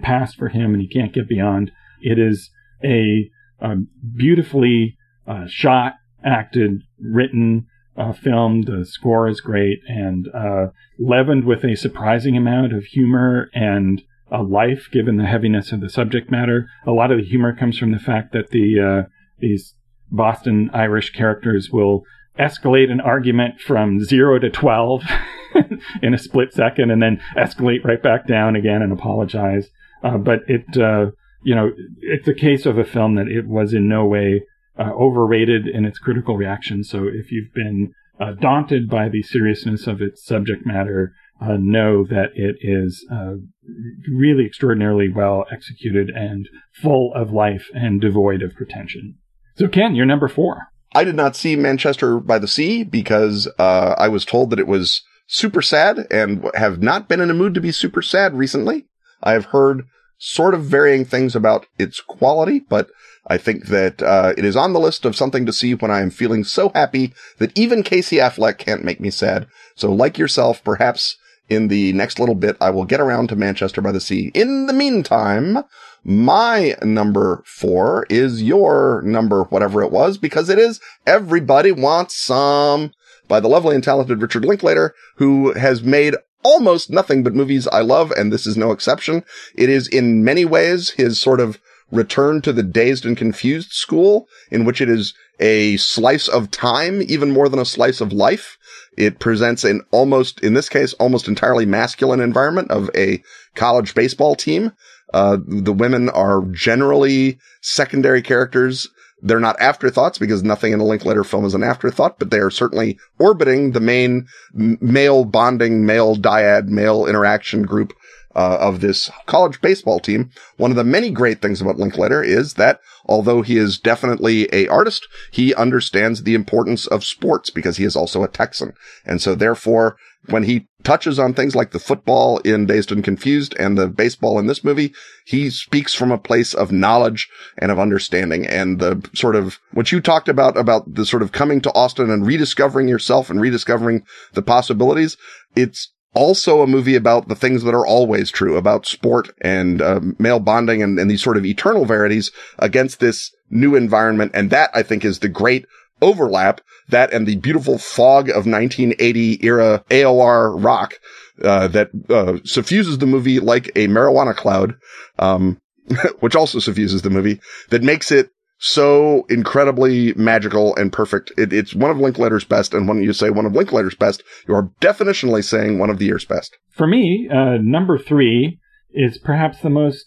past for him, and he can't get beyond. It is a, a beautifully uh, shot, acted, written uh, film. The score is great and uh, leavened with a surprising amount of humor and a life, given the heaviness of the subject matter. A lot of the humor comes from the fact that the uh, these Boston Irish characters will escalate an argument from zero to twelve in a split second, and then escalate right back down again and apologize. Uh, but it, uh, you know, it's a case of a film that it was in no way uh, overrated in its critical reaction. So if you've been uh, daunted by the seriousness of its subject matter, uh, know that it is uh, really extraordinarily well executed and full of life and devoid of pretension. So, Ken, you're number four. I did not see Manchester by the Sea because uh, I was told that it was super sad and have not been in a mood to be super sad recently. I have heard sort of varying things about its quality, but I think that uh, it is on the list of something to see when I am feeling so happy that even Casey Affleck can't make me sad. So, like yourself, perhaps in the next little bit, I will get around to Manchester by the Sea. In the meantime, my number four is your number, whatever it was, because it is Everybody Wants Some by the lovely and talented Richard Linklater, who has made almost nothing but movies I love, and this is no exception. It is in many ways his sort of return to the dazed and confused school in which it is a slice of time, even more than a slice of life. It presents an almost, in this case, almost entirely masculine environment of a college baseball team. Uh, the women are generally secondary characters. They're not afterthoughts because nothing in a Linklater film is an afterthought, but they are certainly orbiting the main male bonding, male dyad, male interaction group uh, of this college baseball team. One of the many great things about Linklater is that although he is definitely a artist, he understands the importance of sports because he is also a Texan. And so therefore, when he touches on things like the football in Dazed and Confused and the baseball in this movie, he speaks from a place of knowledge and of understanding and the sort of what you talked about, about the sort of coming to Austin and rediscovering yourself and rediscovering the possibilities. It's also a movie about the things that are always true about sport and uh, male bonding and, and these sort of eternal verities against this new environment. And that I think is the great overlap that and the beautiful fog of 1980 era AOR rock, uh, that, uh, suffuses the movie like a marijuana cloud, um, which also suffuses the movie that makes it so incredibly magical and perfect. It, it's one of Linklater's best, and when you say one of Linklater's best, you are definitionally saying one of the year's best. For me, uh, number three is perhaps the most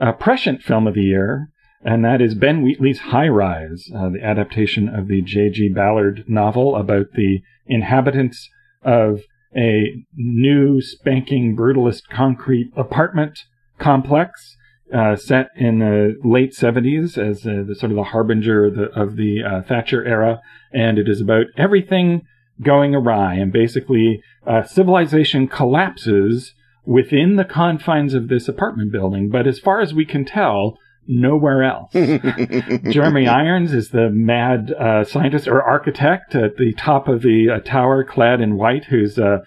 uh, prescient film of the year, and that is Ben Wheatley's High Rise, uh, the adaptation of the J.G. Ballard novel about the inhabitants of a new spanking brutalist concrete apartment complex uh, set in the late 70s as uh, the sort of the harbinger of the, of the uh, Thatcher era, and it is about everything going awry, and basically uh, civilization collapses within the confines of this apartment building, but as far as we can tell, nowhere else. Jeremy Irons is the mad uh, scientist or architect at the top of the uh, tower, clad in white, who's a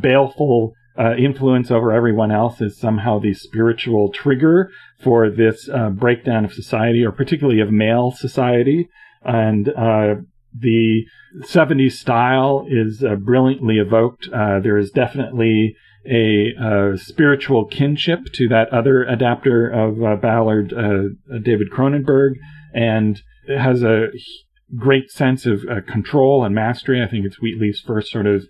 baleful uh, influence over everyone else is somehow the spiritual trigger for this uh, breakdown of society, or particularly of male society. And uh, the 70s style is uh, brilliantly evoked. Uh, there is definitely a uh, spiritual kinship to that other adapter of Ballard, David Cronenberg, and it has a great sense of control and mastery. I think it's Wheatley's first sort of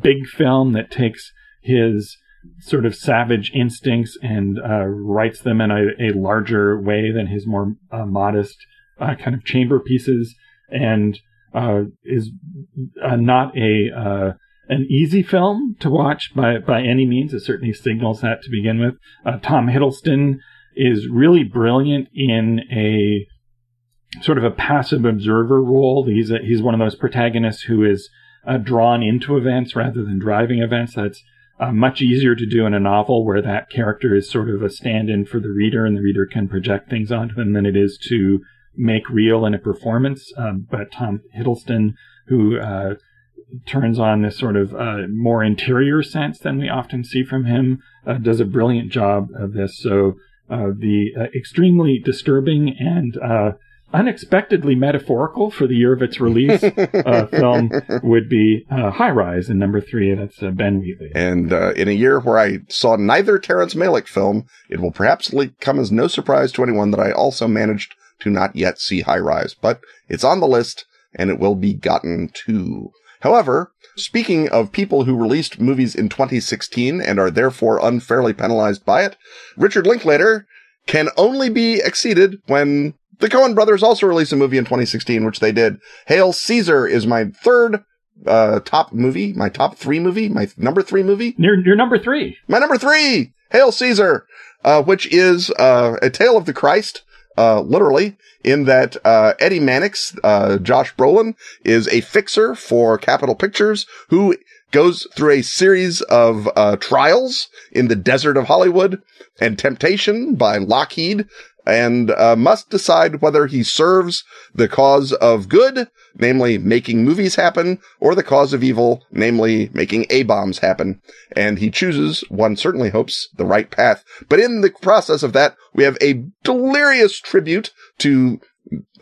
big film that takes his sort of savage instincts and uh, writes them in a, a, larger way than his more uh, modest uh, kind of chamber pieces, and uh, is uh, not a uh, an easy film to watch by by any means. It certainly signals that to begin with. Tom Hiddleston is really brilliant in a sort of a passive observer role. He's a, he's one of those protagonists who is drawn into events rather than driving events. That's uh, much easier to do in a novel where that character is sort of a stand-in for the reader and the reader can project things onto them than it is to make real in a performance. Um, but Tom Hiddleston, who uh, turns on this sort of uh, more interior sense than we often see from him, uh, does a brilliant job of this. So uh, the uh, extremely disturbing and uh, unexpectedly metaphorical for the year of its release uh, film would be uh, High Rise in number three. That's uh, Ben Wheatley. And uh, in a year where I saw neither Terrence Malick film, it will perhaps come as no surprise to anyone that I also managed to not yet see High Rise, but it's on the list and it will be gotten to. However, speaking of people who released movies in 2016 and are therefore unfairly penalized by it, Richard Linklater can only be exceeded when the Coen brothers also released a movie in 2016, which they did. Hail Caesar is my third uh, top movie, my top three movie, my number three movie. You're, you're number three. My number three, Hail Caesar, uh, which is uh, a tale of the Christ, uh, literally, in that uh, Eddie Mannix, uh, Josh Brolin, is a fixer for Capitol Pictures who goes through a series of trials in the desert of Hollywood and temptation by Lockheed and uh, must decide whether he serves the cause of good, namely making movies happen, or the cause of evil, namely making A-bombs happen. And he chooses, one certainly hopes, the right path. But in the process of that, we have a delirious tribute to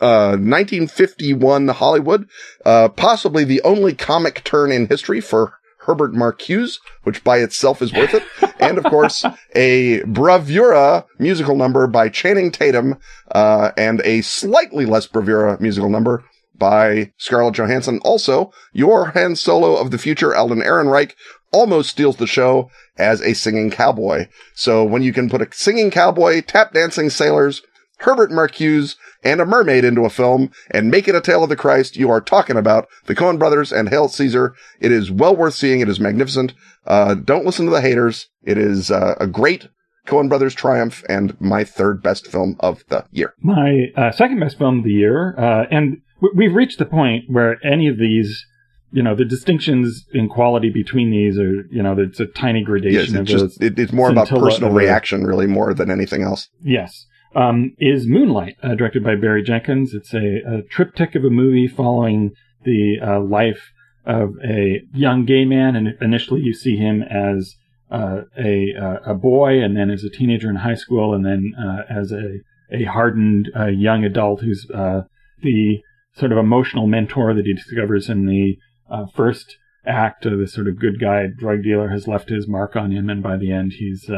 uh, 1951 Hollywood, uh, possibly the only comic turn in history for Herbert Marcuse, which by itself is worth it. And of course, a bravura musical number by Channing Tatum, uh, and a slightly less bravura musical number by Scarlett Johansson. Also, your Han Solo of the future, Alden Ehrenreich, almost steals the show as a singing cowboy. So when you can put a singing cowboy, tap dancing sailors, Herbert Marcuse, and a mermaid into a film and make it a tale of the Christ, you are talking about the Coen brothers and Hail Caesar. It is well worth seeing. It is magnificent. Uh, don't listen to the haters. It is uh, a great Coen brothers triumph and my third best film of the year. My uh, second best film of the year. Uh, and w- we've reached the point where any of these you know the distinctions in quality between these are you know it's a tiny gradation yes, it's just it, it's more about personal reaction really more than anything else yes um, is Moonlight, uh, directed by Barry Jenkins. It's a, a triptych of a movie following the uh, life of a young gay man, and initially you see him as uh, a uh, a boy, and then as a teenager in high school, and then uh, as a a hardened uh, young adult who's the sort of emotional mentor that he discovers in the first act. this sort of good guy drug dealer has left his mark on him, and by the end he's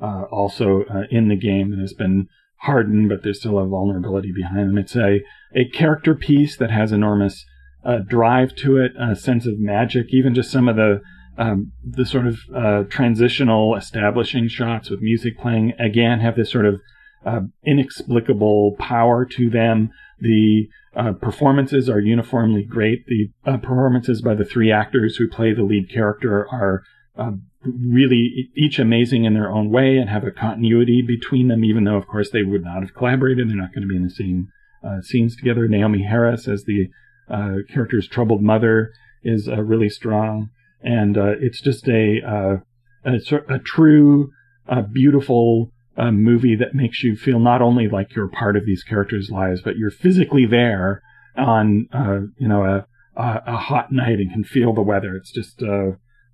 also in the game and has been hardened, but there's still a vulnerability behind them. It's a, a character piece that has enormous uh, drive to it, a sense of magic, even just some of the um, the sort of uh, transitional establishing shots with music playing again have this sort of uh, inexplicable power to them. The uh, performances are uniformly great. The uh, performances by the three actors who play the lead character are um, really each amazing in their own way and have a continuity between them, even though, of course, they would not have collaborated. They're not going to be in the same uh, scenes together. Naomie Harris as the uh, character's troubled mother is uh, really strong. And uh, it's just a, uh, a, a, true, uh, beautiful movie that makes you feel not only like you're part of these characters' lives, but you're physically there on, you know, a, a, hot night and can feel the weather. It's just,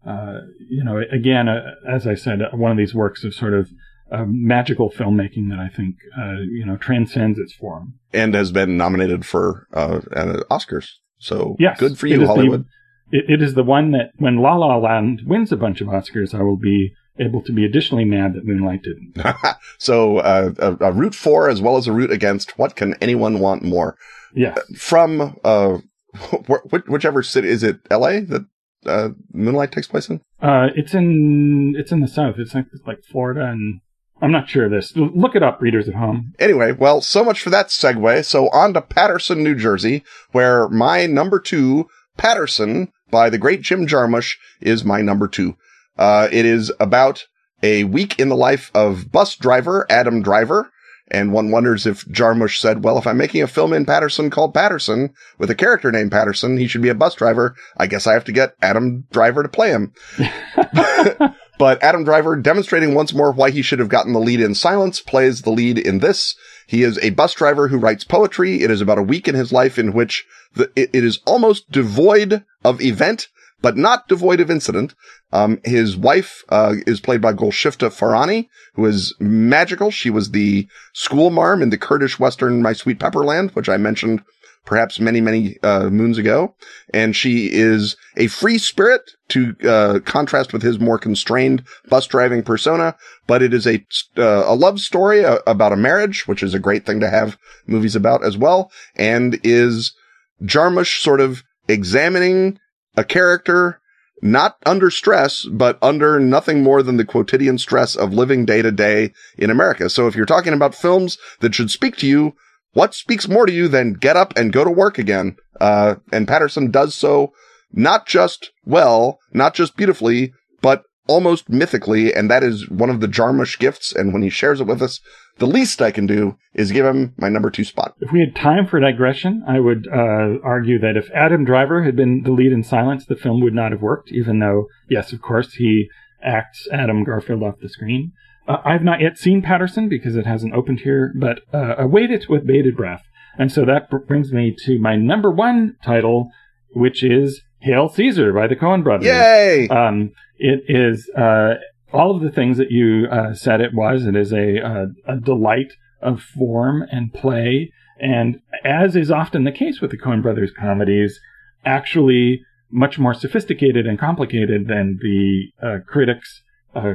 uh, you know, again, uh, as I said, uh, one of these works of sort of uh, magical filmmaking that I think, uh, you know, transcends its form. And has been nominated for Oscars. So yes, good for you, Hollywood. The, it, it is the one that when La La Land wins a bunch of Oscars, I will be able to be additionally mad that Moonlight didn't. so uh, a, a, root for as well as a root against. What can anyone want more? Yeah. From uh, wh- whichever city is it? L.A. that uh, Moonlight takes place in? Uh, it's in it's in the south. It's like, it's like Florida, and I'm not sure of this. Look it up, readers at home. Anyway, well, so much for that segue. So on to Paterson, New Jersey, where my number two, Paterson, by the great Jim Jarmusch, is my number two. Uh, it is about a week in the life of bus driver Adam Driver And one wonders if Jarmusch said, well, if I'm making a film in Paterson called Paterson with a character named Paterson, he should be a bus driver. I guess I have to get Adam Driver to play him. but Adam Driver, demonstrating once more why he should have gotten the lead in Silence, plays the lead in this. He is a bus driver who writes poetry. It is about a week in his life in which the, it, it is almost devoid of event, but not devoid of incident. Um, his wife, uh, is played by Golshifteh Farahani, who is magical. She was the school marm in the Kurdish Western My Sweet Pepperland, which I mentioned perhaps many, many, uh, moons ago. And she is a free spirit to, uh, contrast with his more constrained bus driving persona. But it is a, uh, a love story uh, about a marriage, which is a great thing to have movies about as well. And is Jarmusch sort of examining a character not under stress, but under nothing more than the quotidian stress of living day to day in America. So if you're talking about films that should speak to you, what speaks more to you than get up and go to work again? Uh, and Paterson does so not just well, not just beautifully, but almost mythically. And that is one of the Jarmusch gifts. And when he shares it with us, the least I can do is give him my number two spot. If we had time for digression, I would uh, argue that if Adam Driver had been the lead in Silence, the film would not have worked, even though, yes, of course, he acts Adam Garfield off the screen. Uh, I've not yet seen Paterson because it hasn't opened here, but uh, await it with bated breath. And so that brings me to my number one title, which is Hail Caesar by the Coen brothers. Yay! Um, it is uh, all of the things that you uh, said it was. It is a, a, a delight of form and play, and as is often the case with the Coen brothers comedies, actually much more sophisticated and complicated than the uh, critics uh,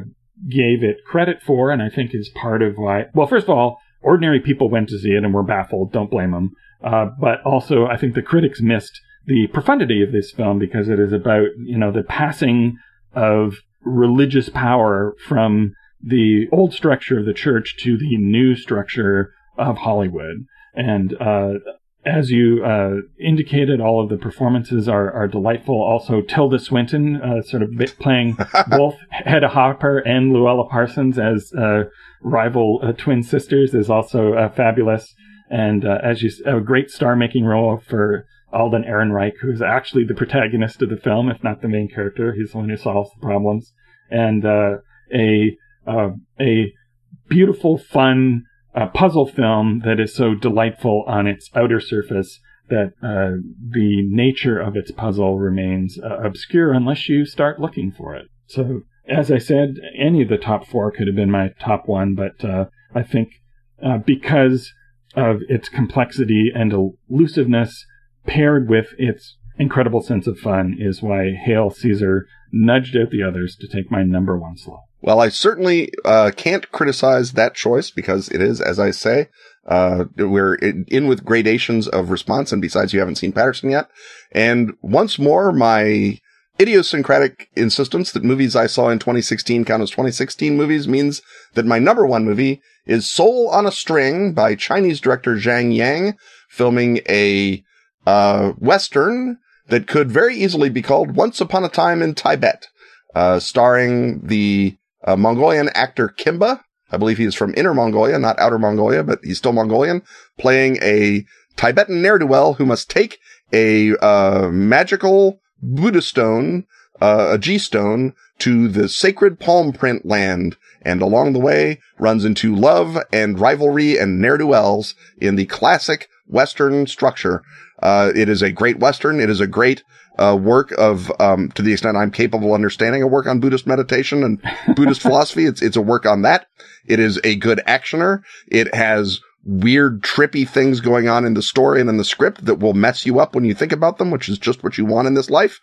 gave it credit for, and I think is part of why. Well, first of all, ordinary people went to see it and were baffled. Don't blame them. Uh, but also, I think the critics missed the profundity of this film because it is about you know the passing of religious power from the old structure of the church to the new structure of Hollywood. And uh, as you uh, indicated, all of the performances are, are delightful. Also, Tilda Swinton, uh, sort of playing both Hedda Hopper and Louella Parsons as uh, rival uh, twin sisters, is also uh, fabulous. And as you, a great star-making role for Alden Ehrenreich, who is actually the protagonist of the film, if not the main character. He's the one who solves the problems. And a a beautiful, fun a puzzle film that is so delightful on its outer surface that uh, the nature of its puzzle remains uh, obscure unless you start looking for it. So, as I said, any of the top four could have been my top one, but uh, I think uh, because of its complexity and elusiveness paired with its incredible sense of fun is why Hail Caesar nudged out the others to take my number one slot. Well, I certainly uh, can't criticize that choice because it is, as I say, uh, we're in with gradations of response. And besides, you haven't seen Paterson yet. And once more, my idiosyncratic insistence that movies I saw in 2016 count as 2016 movies means that my number one movie is Soul on a String by Chinese director Zhang Yang, filming a uh, Western that could very easily be called Once Upon a Time in Tibet, uh, starring the uh, Mongolian actor Kimba. I believe he is from Inner Mongolia, not Outer Mongolia, but he's still Mongolian, playing a Tibetan ne'er-do-well who must take a uh, magical Buddha stone, uh, a dzi stone, to the sacred palm print land, and along the way runs into love and rivalry and ne'er-do-wells in the classic Western structure. Uh, it is a great Western. It is a great uh, work of, um, to the extent I'm capable of understanding a work on Buddhist meditation and Buddhist philosophy. It's, it's a work on that. It is a good actioner. It has weird, trippy things going on in the story and in the script that will mess you up when you think about them, which is just what you want in this life.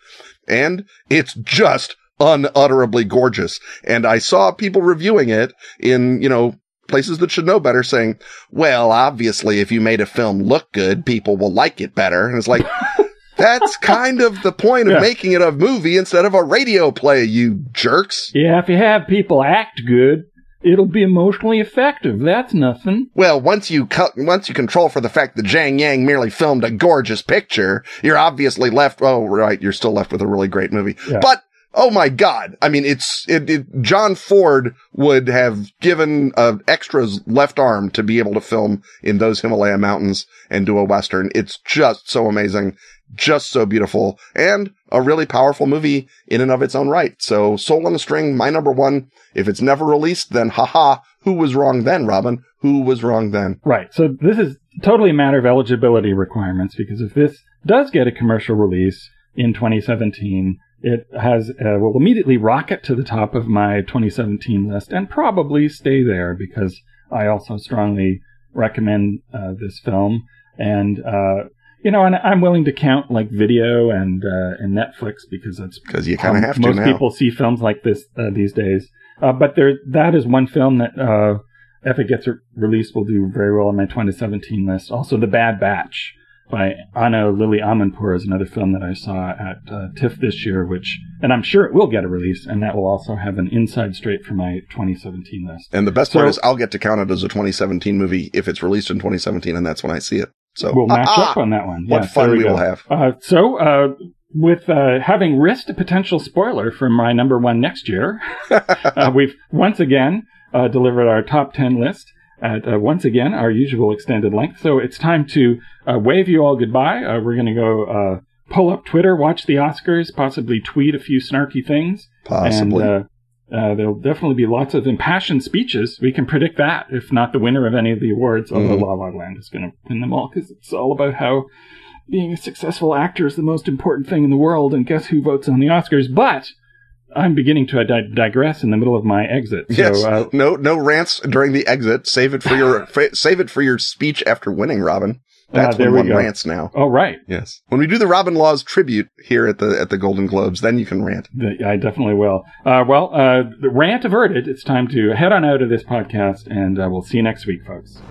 And it's just unutterably gorgeous. And I saw people reviewing it in, you know, places that should know better saying, well, obviously, if you made a film look good, people will like it better. And it's like, That's kind of the point of yeah. making it a movie instead of a radio play, you jerks. Yeah, if you have people act good, it'll be emotionally effective. That's nothing. Well, once you cut, once you control for the fact that Zhang Yang merely filmed a gorgeous picture, you're obviously left. Oh, right, you're still left with a really great movie. Yeah. But Oh my God. I mean, it's, it, it, John Ford would have given a extra's left arm to be able to film in those Himalaya mountains and do a Western. It's just so amazing. Just so beautiful and a really powerful movie in and of its own right. So Soul on the String, my number one. If it's never released, then haha, who was wrong then, Robin? Who was wrong then? Right. So this is totally a matter of eligibility requirements because if this does get a commercial release in 2017, it has uh, will immediately rocket to the top of my 2017 list and probably stay there because I also strongly recommend uh, this film and uh, you know, and I'm willing to count like video and uh, and Netflix because that's because you kind of have to. Most people see films like this uh, these days, uh, but there that is one film that uh, if it gets re- released will do very well on my 2017 list. Also, The Bad Batch by Ana Lily Amirpour is another film that I saw at uh, TIFF this year, which and I'm sure it will get a release, and that will also have an inside straight for my 2017 list. And the best part is I'll get to count it as a 2017 movie if it's released in 2017, and that's when I see it. So we'll match ah, up on that one. What yes, fun we, we will have. Uh, so, uh, with uh, having risked a potential spoiler for my number one next year, uh, we've once again uh, delivered our top 10 list at uh, once again our usual extended length. So it's time to wave you all goodbye. we're going to go pull up Twitter, watch the Oscars, possibly tweet a few snarky things. Possibly. And, uh, there'll definitely be lots of impassioned speeches. We can predict that, if not the winner of any of the awards, although Mhm. La La Land is going to win them all because it's all about how being a successful actor is the most important thing in the world, and guess who votes on the Oscars? But I'm beginning to di- digress in the middle of my exit. Yes. So, uh, no, no rants during the exit. Save it for your fa- save it for your speech after winning, Robin. That's Ah, there when we one go. rants now. oh, right. Yes. When we do the Robin Laws tribute here at the at the Golden Globes, then you can rant. The- I definitely will. Uh, well, uh, the rant averted. It's time to head on out of this podcast, and uh, we'll see you next week, folks.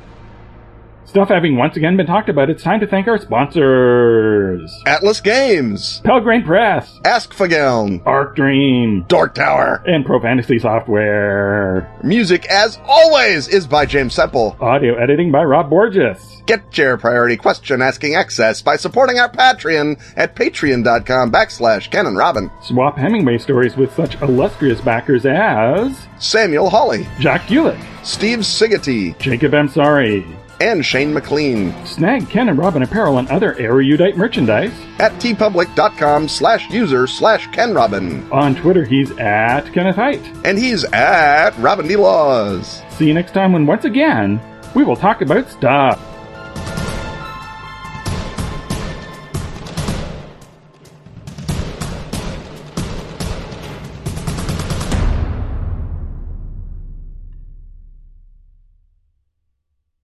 Stuff having once again been talked about, it's time to thank our sponsors Atlas Games, Pelgrane Press, Askfageln, Arc Dream, Dork Tower. and ProFantasy Software. Music, as always, is by James Semple. Audio editing by Rob Borges. Get your priority question asking access by supporting our Patreon at patreon.com backslash Ken Robin. Swap Hemingway stories with such illustrious backers as Samuel Hawley, Jack Hewlett, Steve Sigety, Jacob Amsari. And Shane McLean Snag Ken and Robin apparel and other erudite merchandise. at teepublic.com slash user slash Ken Robin. On Twitter, he's at Kenneth Hite. And he's at Robin D. Laws. See you next time when once again we will talk about stuff.